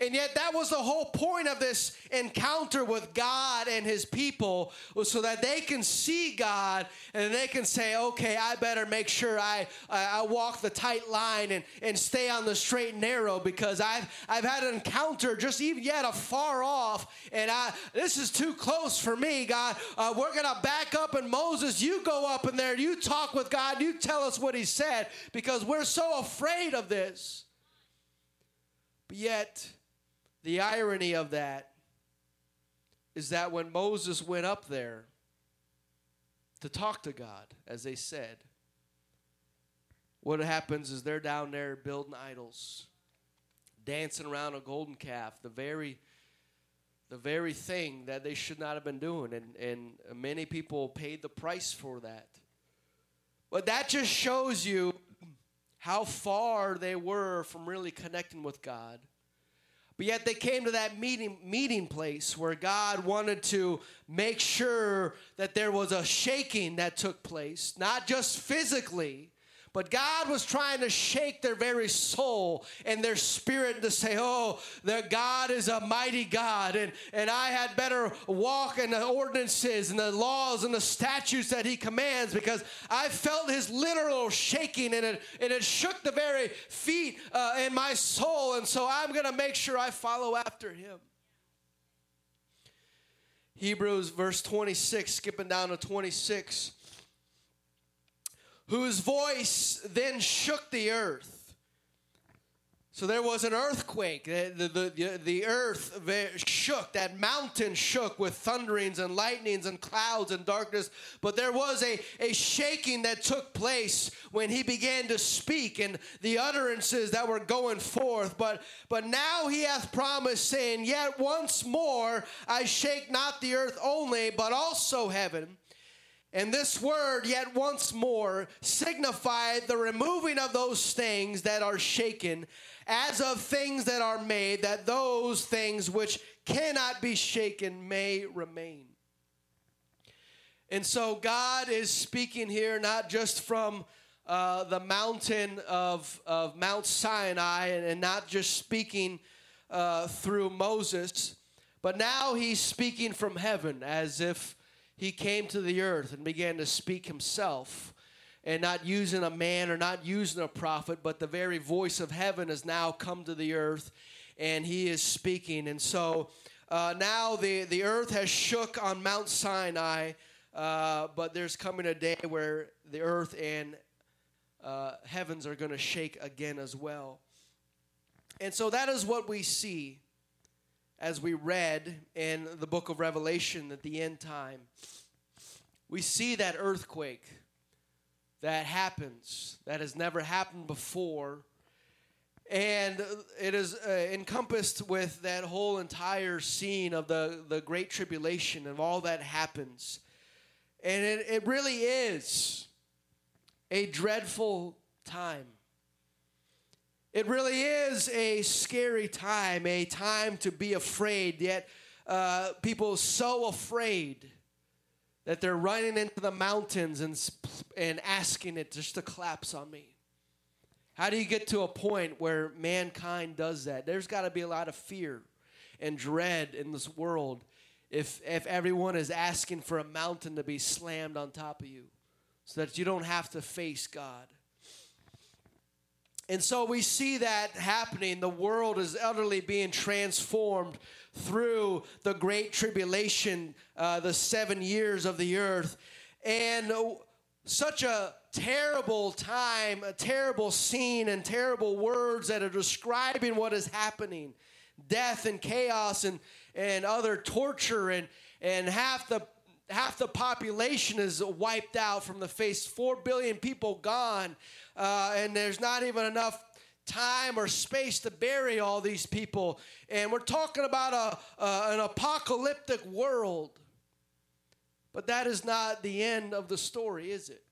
And yet, that was the whole point of this encounter with God and His people, was so that they can see God and they can say, okay, I better make sure I, I, walk the tight line and, and stay on the straight and narrow because I've, I've had an encounter just even yet afar off, and I, this is too close for me, God. Uh, we're going to back up, and Moses, you go up in there, you talk with God, you tell us what He said because we're so afraid of this. But yet, the irony of that is that when Moses went up there to talk to God, as they said, what happens is they're down there building idols, dancing around a golden calf, the very the very thing that they should not have been doing. And, and many people paid the price for that. But that just shows you how far they were from really connecting with god but yet they came to that meeting, meeting place where God wanted to make sure that there was a shaking that took place, not just physically, but God was trying to shake their very soul and their spirit to say, Oh, their God is a mighty God, and, and I had better walk in the ordinances and the laws and the statutes that He commands because I felt His literal shaking and it, and it shook the very feet uh, in my soul. And so I'm going to make sure I follow after Him. Hebrews verse 26, skipping down to 26 whose voice then shook the earth. So there was an earthquake. The, the, the, the, earth shook. That mountain shook with thunderings and lightnings and clouds and darkness. But there was a, a shaking that took place when he began to speak and the utterances that were going forth. But, but now he hath promised, saying, Yet once more I shake not the earth only, but also heaven. And this word, yet once more, signified the removing of those things that are shaken, as of things that are made, that those things which cannot be shaken may remain. And so God is speaking here not just from uh, the mountain of, of Mount Sinai and, and not just speaking uh, through Moses, but now he's speaking from heaven as if he came to the earth and began to speak himself and not using a man or not using a prophet, but the very voice of heaven has now come to the earth and he is speaking. And so uh, now the, the earth has shook on Mount Sinai, uh, but there's coming a day where the earth and uh, heavens are going to shake again as well. And so that is what we see as we read in the book of Revelation at the end time. We see that earthquake that happens, that has never happened before. And it is uh, encompassed with that whole entire scene of the, the Great Tribulation and all that happens. And it, it really is a dreadful time. It really is a scary time, a time to be afraid, yet uh, people so afraid that they're running into the mountains and, and asking it just to collapse on me. How do you get to a point where mankind does that? There's got to be a lot of fear and dread in this world if, if everyone is asking for a mountain to be slammed on top of you so that you don't have to face God. And so we see that happening. The world is utterly being transformed through the great tribulation, uh, the seven years of the earth. And such a terrible time, a terrible scene, and terrible words that are describing what is happening death and chaos and, and other torture, and, and half the half the population is wiped out from the face. Four billion people gone, uh, and there's not even enough time or space to bury all these people. And we're talking about a, uh, an apocalyptic world. But that is not the end of the story, is it?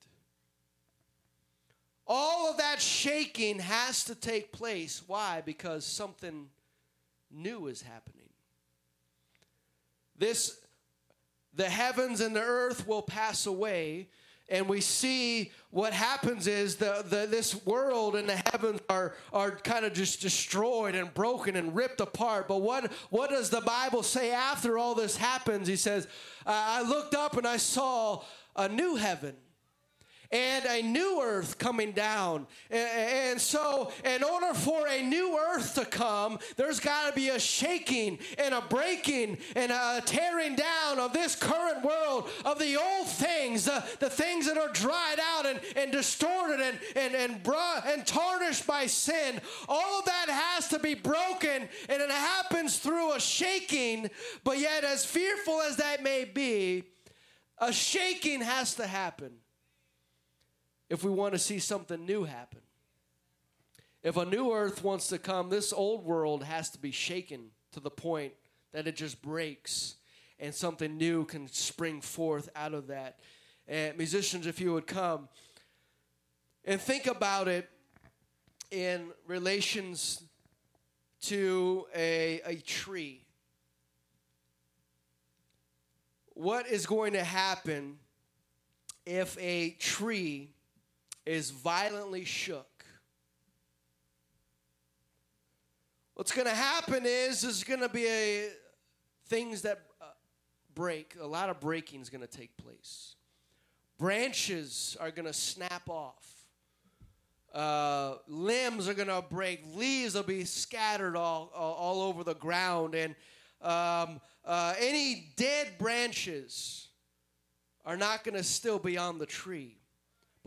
All of that shaking has to take place. Why? Because something new is happening. This the heavens and the earth will pass away and we see what happens is the, the, this world and the heavens are, are kind of just destroyed and broken and ripped apart. But what, what does the Bible say after all this happens? He says, I looked up and I saw a new heaven and a new earth coming down. And so, in order for a new earth to come, there's got to be a shaking and a breaking and a tearing down of this current world, of the old things, the, the things that are dried out and, and distorted and, and, and, brought, and tarnished by sin. All of that has to be broken, and it happens through a shaking. But yet, as fearful as that may be, a shaking has to happen if we want to see something new happen. If a new earth wants to come, this old world has to be shaken to the point that it just breaks and something new can spring forth out of that. And musicians, if you would come and think about it in relations to a, a tree. What is going to happen if a tree is violently shook. What's going to happen is there's going to be a, things that uh, break. A lot of breaking is going to take place. Branches are going to snap off. Uh, limbs are going to break. Leaves will be scattered all, all, all over the ground. And um, uh, any dead branches are not going to still be on the tree.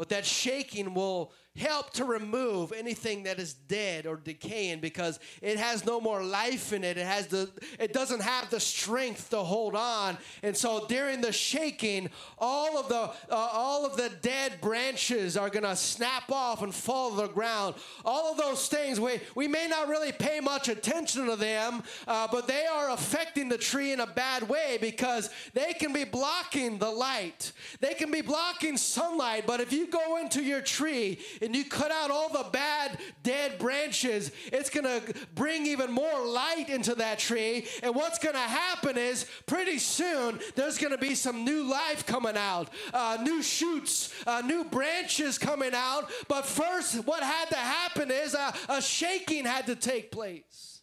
But that shaking will help to remove anything that is dead or decaying because it has no more life in it. It has the it doesn't have the strength to hold on. And so during the shaking all of the uh, all of the dead branches are going to snap off and fall to the ground. All of those things we we may not really pay much attention to them uh, but they are affecting the tree in a bad way because they can be blocking the light. They can be blocking sunlight but if you go into your tree and you cut out all the bad, dead branches, it's going to bring even more light into that tree. And what's going to happen is pretty soon there's going to be some new life coming out, uh, new shoots, uh, new branches coming out. But first, what had to happen is a, a shaking had to take place.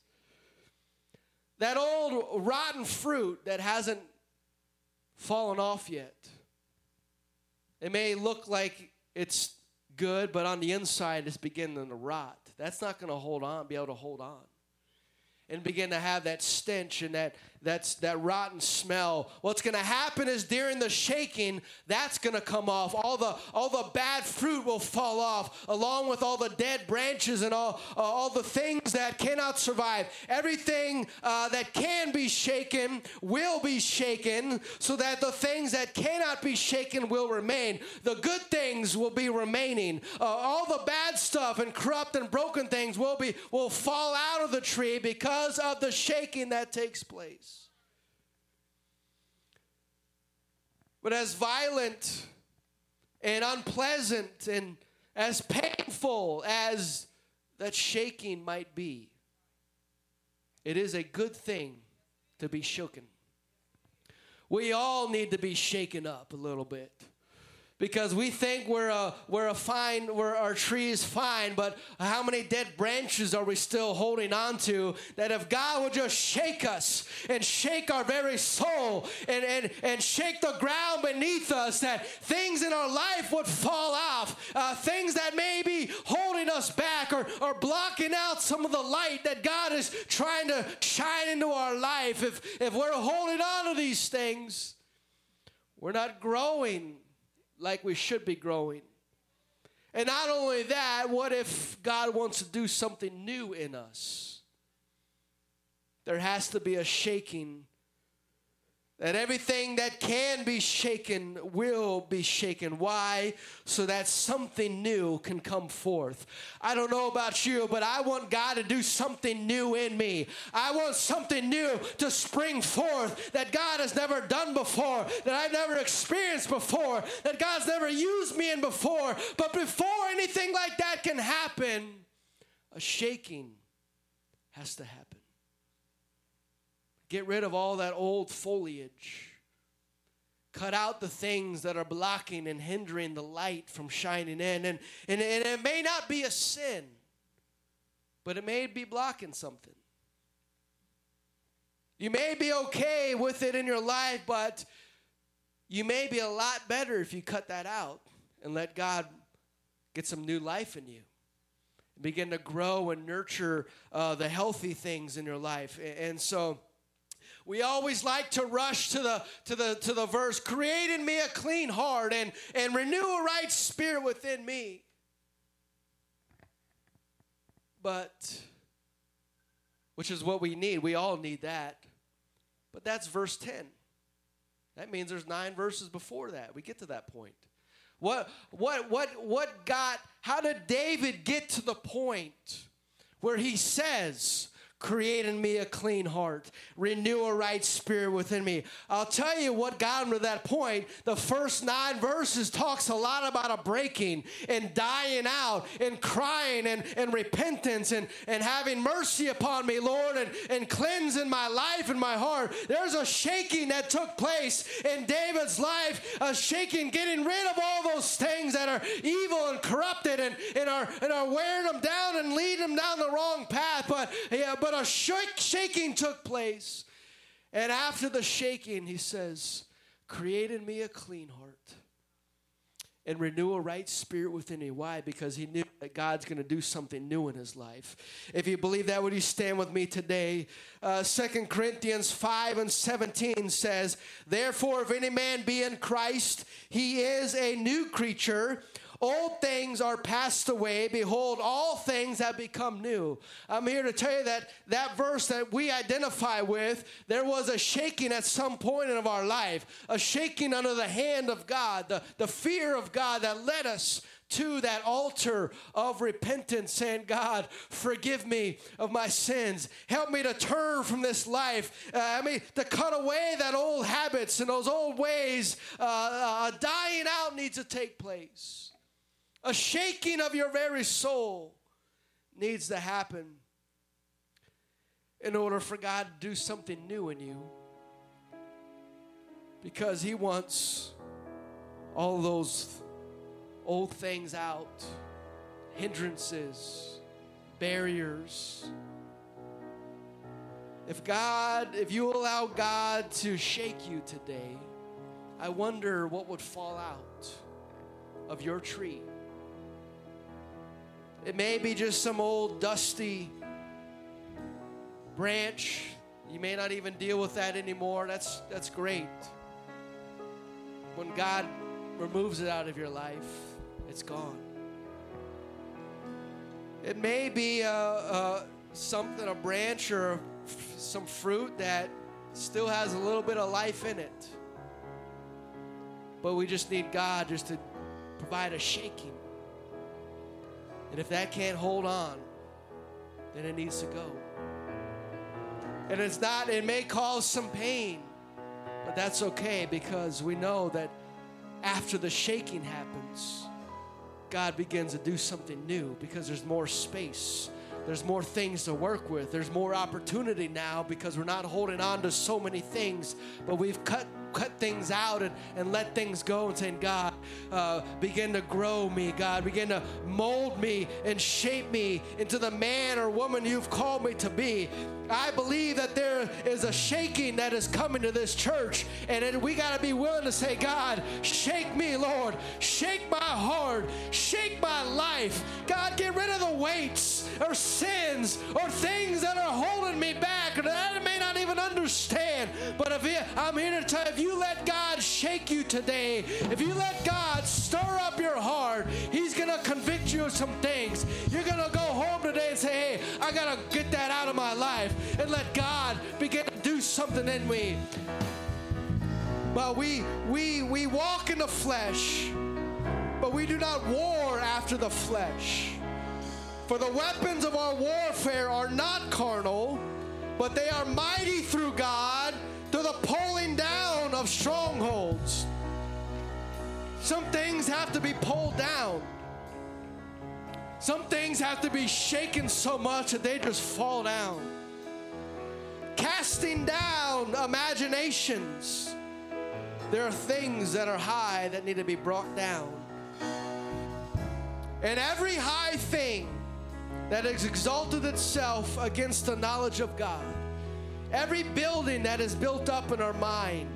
That old rotten fruit that hasn't fallen off yet. It may look like it's good, but on the inside it's beginning to rot. That's not going to hold on, be able to hold on. And begin to have that stench and that that's that rotten smell. What's going to happen is during the shaking, that's going to come off. All the all the bad fruit will fall off, along with all the dead branches and all uh, all the things that cannot survive. Everything uh, that can be shaken will be shaken, so that the things that cannot be shaken will remain. The good things will be remaining. Uh, all the bad stuff and corrupt and broken things will be will fall out of the tree because of the shaking that takes place. But as violent and unpleasant and as painful as that shaking might be, it is a good thing to be shaken. We all need to be shaken up a little bit because we think we're a, we're a fine, we're, our tree is fine, but how many dead branches are we still holding on to? That if God would just shake us and shake our very soul and, and, and shake the ground beneath us, that things in our life would fall off, uh, things that may be holding us back or, or blocking out some of the light that God is trying to shine into our life. If, if we're holding on to these things, we're not growing like we should be growing. And not only that, what if God wants to do something new in us? There has to be a shaking that everything that can be shaken will be shaken. Why? So that something new can come forth. I don't know about you, but I want God to do something new in me. I want something new to spring forth that God has never done before, that I've never experienced before, that God's never used me in before. But before anything like that can happen, a shaking has to happen. Get rid of all that old foliage. Cut out the things that are blocking and hindering the light from shining in. And, and, and it may not be a sin, but it may be blocking something. You may be okay with it in your life, but you may be a lot better if you cut that out and let God get some new life in you. Begin to grow and nurture uh, the healthy things in your life. And so, we always like to rush to the to the to the verse create in me a clean heart and and renew a right spirit within me. But which is what we need. We all need that. But that's verse 10 that means there's nine verses before that. We get to that point. What what what what got how did david get to the point where he says Create in me a clean heart. Renew a right spirit within me. I'll tell you what got him to that point. The first nine verses talks a lot about a breaking and dying out and crying and, and repentance and, and having mercy upon me, Lord, and, and cleansing my life and my heart. There's a shaking that took place in David's life, a shaking, getting rid of all those things that are evil and corrupted and, and, are, and are wearing them down and leading them down the wrong path. But, yeah, but but a shaking took place. And after the shaking, he says, Create in me a clean heart and renew a right spirit within me. Why? Because he knew that God's going to do something new in his life. If you believe that, would you stand with me today? Uh, 2 Corinthians 5 and 17 says, Therefore, if any man be in Christ, he is a new creature. Old things are passed away. Behold, all things have become new. I'm here to tell you that that verse that we identify with, there was a shaking at some point of our life, a shaking under the hand of God, the, the fear of God that led us to that altar of repentance, saying, God, forgive me of my sins. Help me to turn from this life. Uh, I mean, to cut away that old habits and those old ways. Uh, uh, dying out needs to take place. A shaking of your very soul needs to happen in order for God to do something new in you. Because He wants all those old things out, hindrances, barriers. If God, if you allow God to shake you today, I wonder what would fall out of your tree. It may be just some old dusty branch. You may not even deal with that anymore. That's, that's great. When God removes it out of your life, it's gone. It may be a, a something, a branch or some fruit that still has a little bit of life in it. But we just need God just to provide a shaking and if that can't hold on, then it needs to go. And it's not, it may cause some pain, but that's okay because we know that after the shaking happens, God begins to do something new because there's more space. There's more things to work with. There's more opportunity now because we're not holding on to so many things, but we've cut cut things out and, and let things go and saying, God, uh, begin to grow me, God, begin to mold me and shape me into the man or woman you've called me to be. I believe that there is a shaking that is coming to this church, and it, we got to be willing to say, God, shake me, Lord, shake my heart, shake my life. God, get rid of the weights or sins or things that are holding me back that I may not even understand. But if it, I'm here to tell you, if you let God shake you today, if you let God stir up your heart, He's going to convict you of some things. You're going to go home today and say, hey, I got to get that out of my life and let God begin to do something in me. But we, we, we walk in the flesh, but we do not war after the flesh. For the weapons of our warfare are not carnal, but they are mighty through God to the pulling down of strongholds. Some things have to be pulled down. Some things have to be shaken so much that they just fall down. Casting down imaginations. There are things that are high that need to be brought down. And every high thing that has exalted itself against the knowledge of God, every building that is built up in our mind,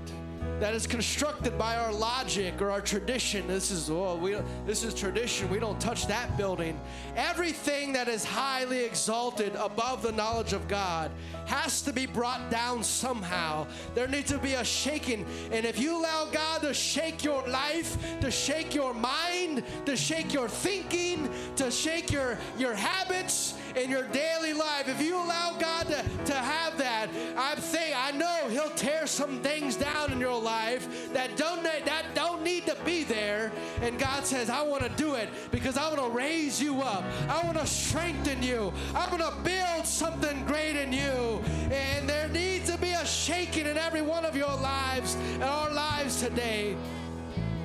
that is constructed by our logic or our tradition. This is oh, we this is tradition. We don't touch that building. Everything that is highly exalted above the knowledge of God has to be brought down somehow. There needs to be a shaking. And if you allow God to shake your life, to shake your mind, to shake your thinking, to shake your your habits in your daily life, if you allow God to, to have that, I'm saying I know He'll tear some things down in your life that don't that don't need to be there. And God says, I want to do it because I want to raise you up. I want to strengthen you. I want to build something great in you. And there needs to be a shaking in every one of your lives and our lives today.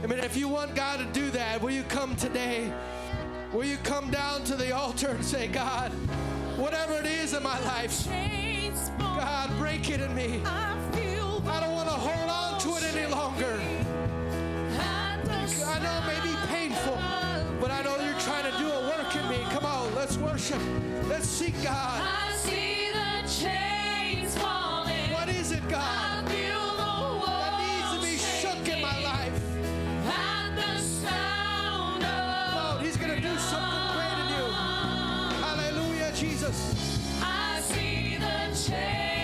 I mean, if you want God to do that, will you come today? Will you come down to the altar and say, God, whatever it is in my life, God, break it in me. I don't want to hold on to it any longer. I know it may be painful, but I know you're trying to do a work in me. Come on, let's worship. Let's seek God. I see the chains falling. What is it, God? See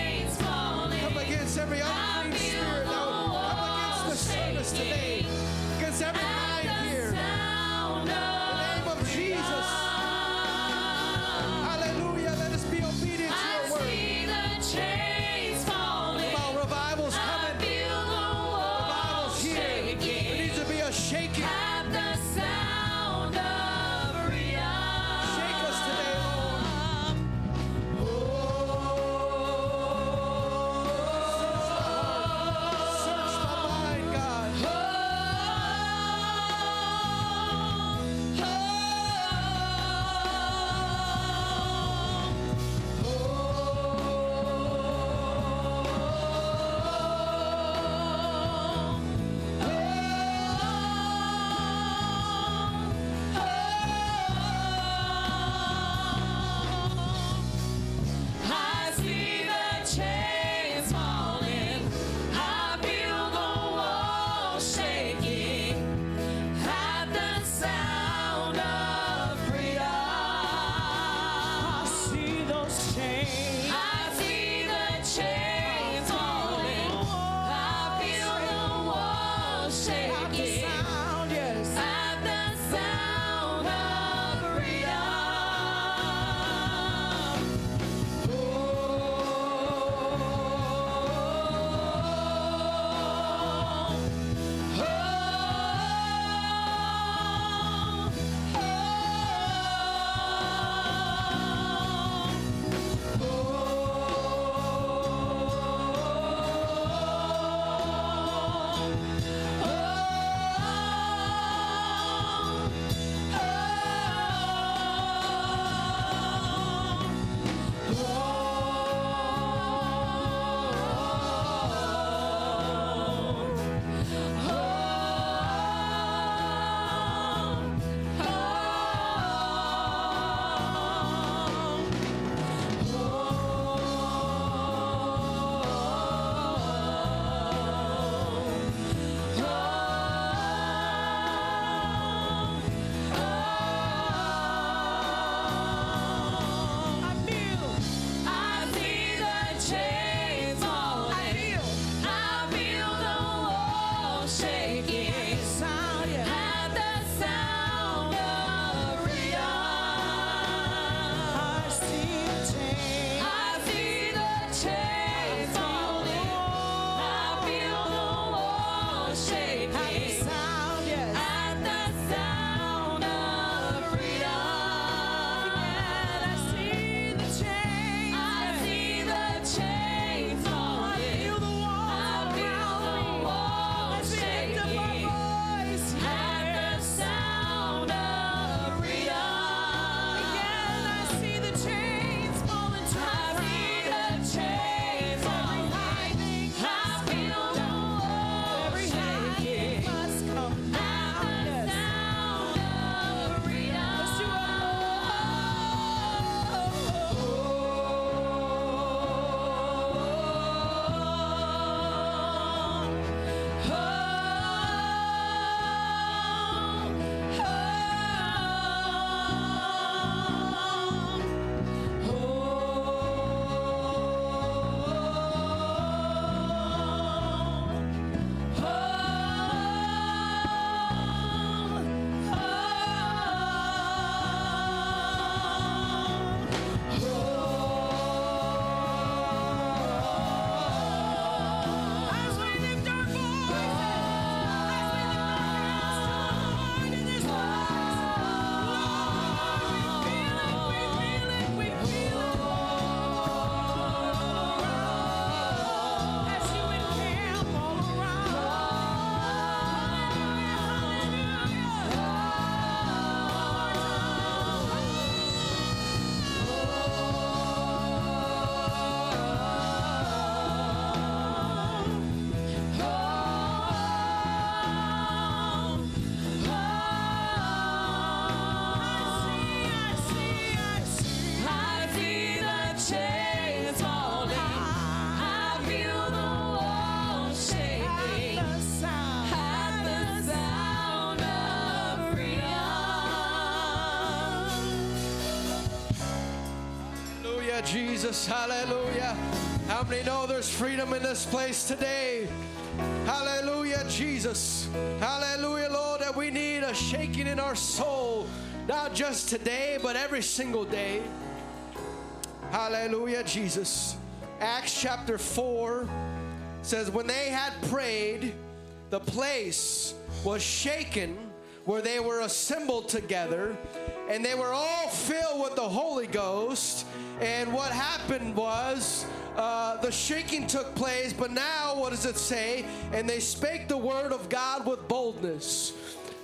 Jesus. Hallelujah. How many know there's freedom in this place today? Hallelujah, Jesus. Hallelujah, Lord, that we need a shaking in our soul, not just today, but every single day. Hallelujah, Jesus. Acts chapter 4 says, When they had prayed, the place was shaken where they were assembled together, and they were all filled with the Holy Ghost. And what happened was uh, the shaking took place, but now what does it say? And they spake the word of God with boldness.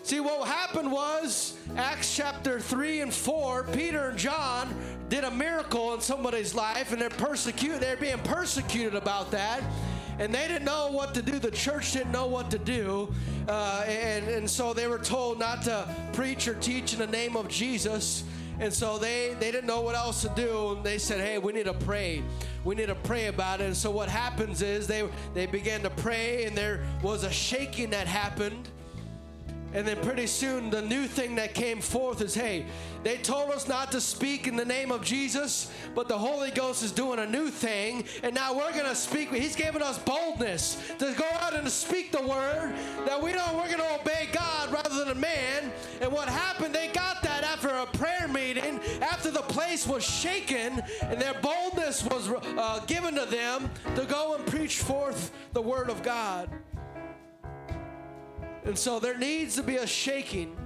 See, what happened was Acts chapter 3 and 4, Peter and John did a miracle in somebody's life, and they're persecuted, they're being persecuted about that. And they didn't know what to do. The church didn't know what to do. Uh, and, and so they were told not to preach or teach in the name of Jesus. And so they, they didn't know what else to do. And they said, hey, we need to pray. We need to pray about it. And so what happens is they, they began to pray, and there was a shaking that happened. And then pretty soon, the new thing that came forth is hey, they told us not to speak in the name of Jesus, but the Holy Ghost is doing a new thing. And now we're going to speak. He's giving us boldness to go out and speak the word that we know we're to obey God rather than a man. And what happened, they got that after a prayer meeting, after the place was shaken, and their boldness was uh, given to them to go and preach forth the word of God. And so there needs to be a shaking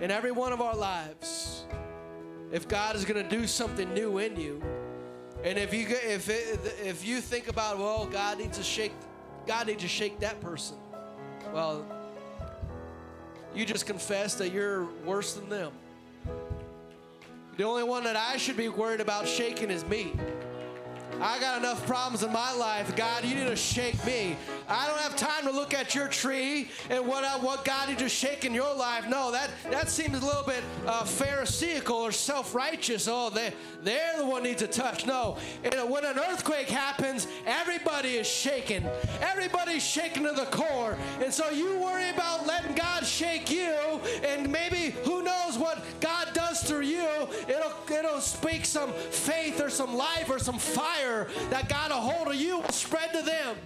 in every one of our lives if God is going to do something new in you. And if you if it, if you think about well God needs to shake God needs to shake that person. Well, you just confess that you're worse than them. The only one that I should be worried about shaking is me. I got enough problems in my life. God, you need to shake me. I don't have time to look at your tree and what uh, what God you just shake in your life. No, that that seems a little bit uh, pharisaical or self-righteous. Oh, they they're the one needs a touch. No, and when an earthquake happens, everybody is shaken. Everybody's shaken to the core, and so you worry about letting God shake you, and maybe who knows It'll speak some faith or some life or some fire that got a hold of you spread to them.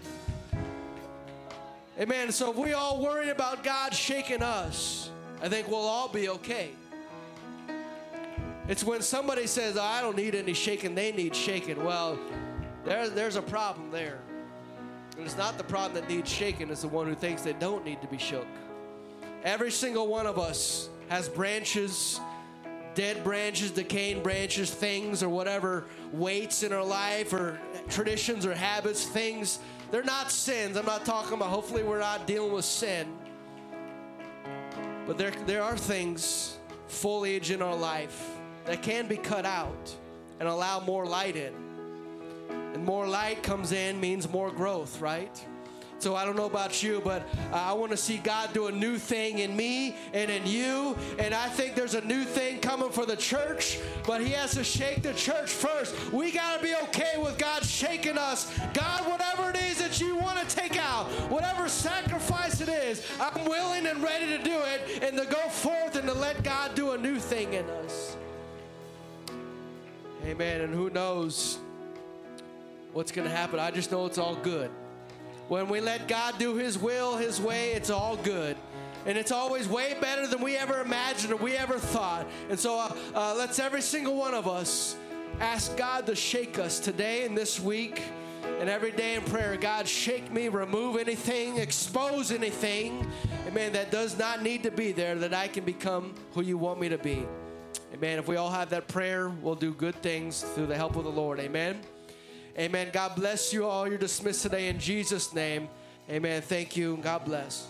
Amen. So if we all worry about God shaking us, I think we'll all be okay. It's when somebody says, oh, I don't need any shaking, they need shaking. Well, there, there's a problem there. And it's not the problem that needs shaking, it's the one who thinks they don't need to be shook. Every single one of us has branches, dead branches, decaying branches, things or whatever weights in our life or traditions or habits, things. They're not sins. I'm not talking about, hopefully, we're not dealing with sin. But there, there are things, foliage in our life, that can be cut out and allow more light in. And more light comes in means more growth, right? So I don't know about you, but I want to see God do a new thing in me and in you. And I think there's a new thing coming for the church, but He has to shake the church first. We got to be okay with God shaking us. God, whatever it is that you want to take out, whatever sacrifice it is, I'm willing and ready to do it and to go forth and to let God do a new thing in us. Amen. And who knows what's going to happen? I just know it's all good. When we let God do His will, His way, it's all good. And it's always way better than we ever imagined or we ever thought. And so uh, uh, let's every single one of us ask God to shake us today and this week and every day in prayer. God, shake me, remove anything, expose anything, amen, that does not need to be there, that I can become who you want me to be. Amen. If we all have that prayer, we'll do good things through the help of the Lord. Amen. Amen. God bless you all. You're dismissed today in Jesus' name. Amen. Thank you. God bless.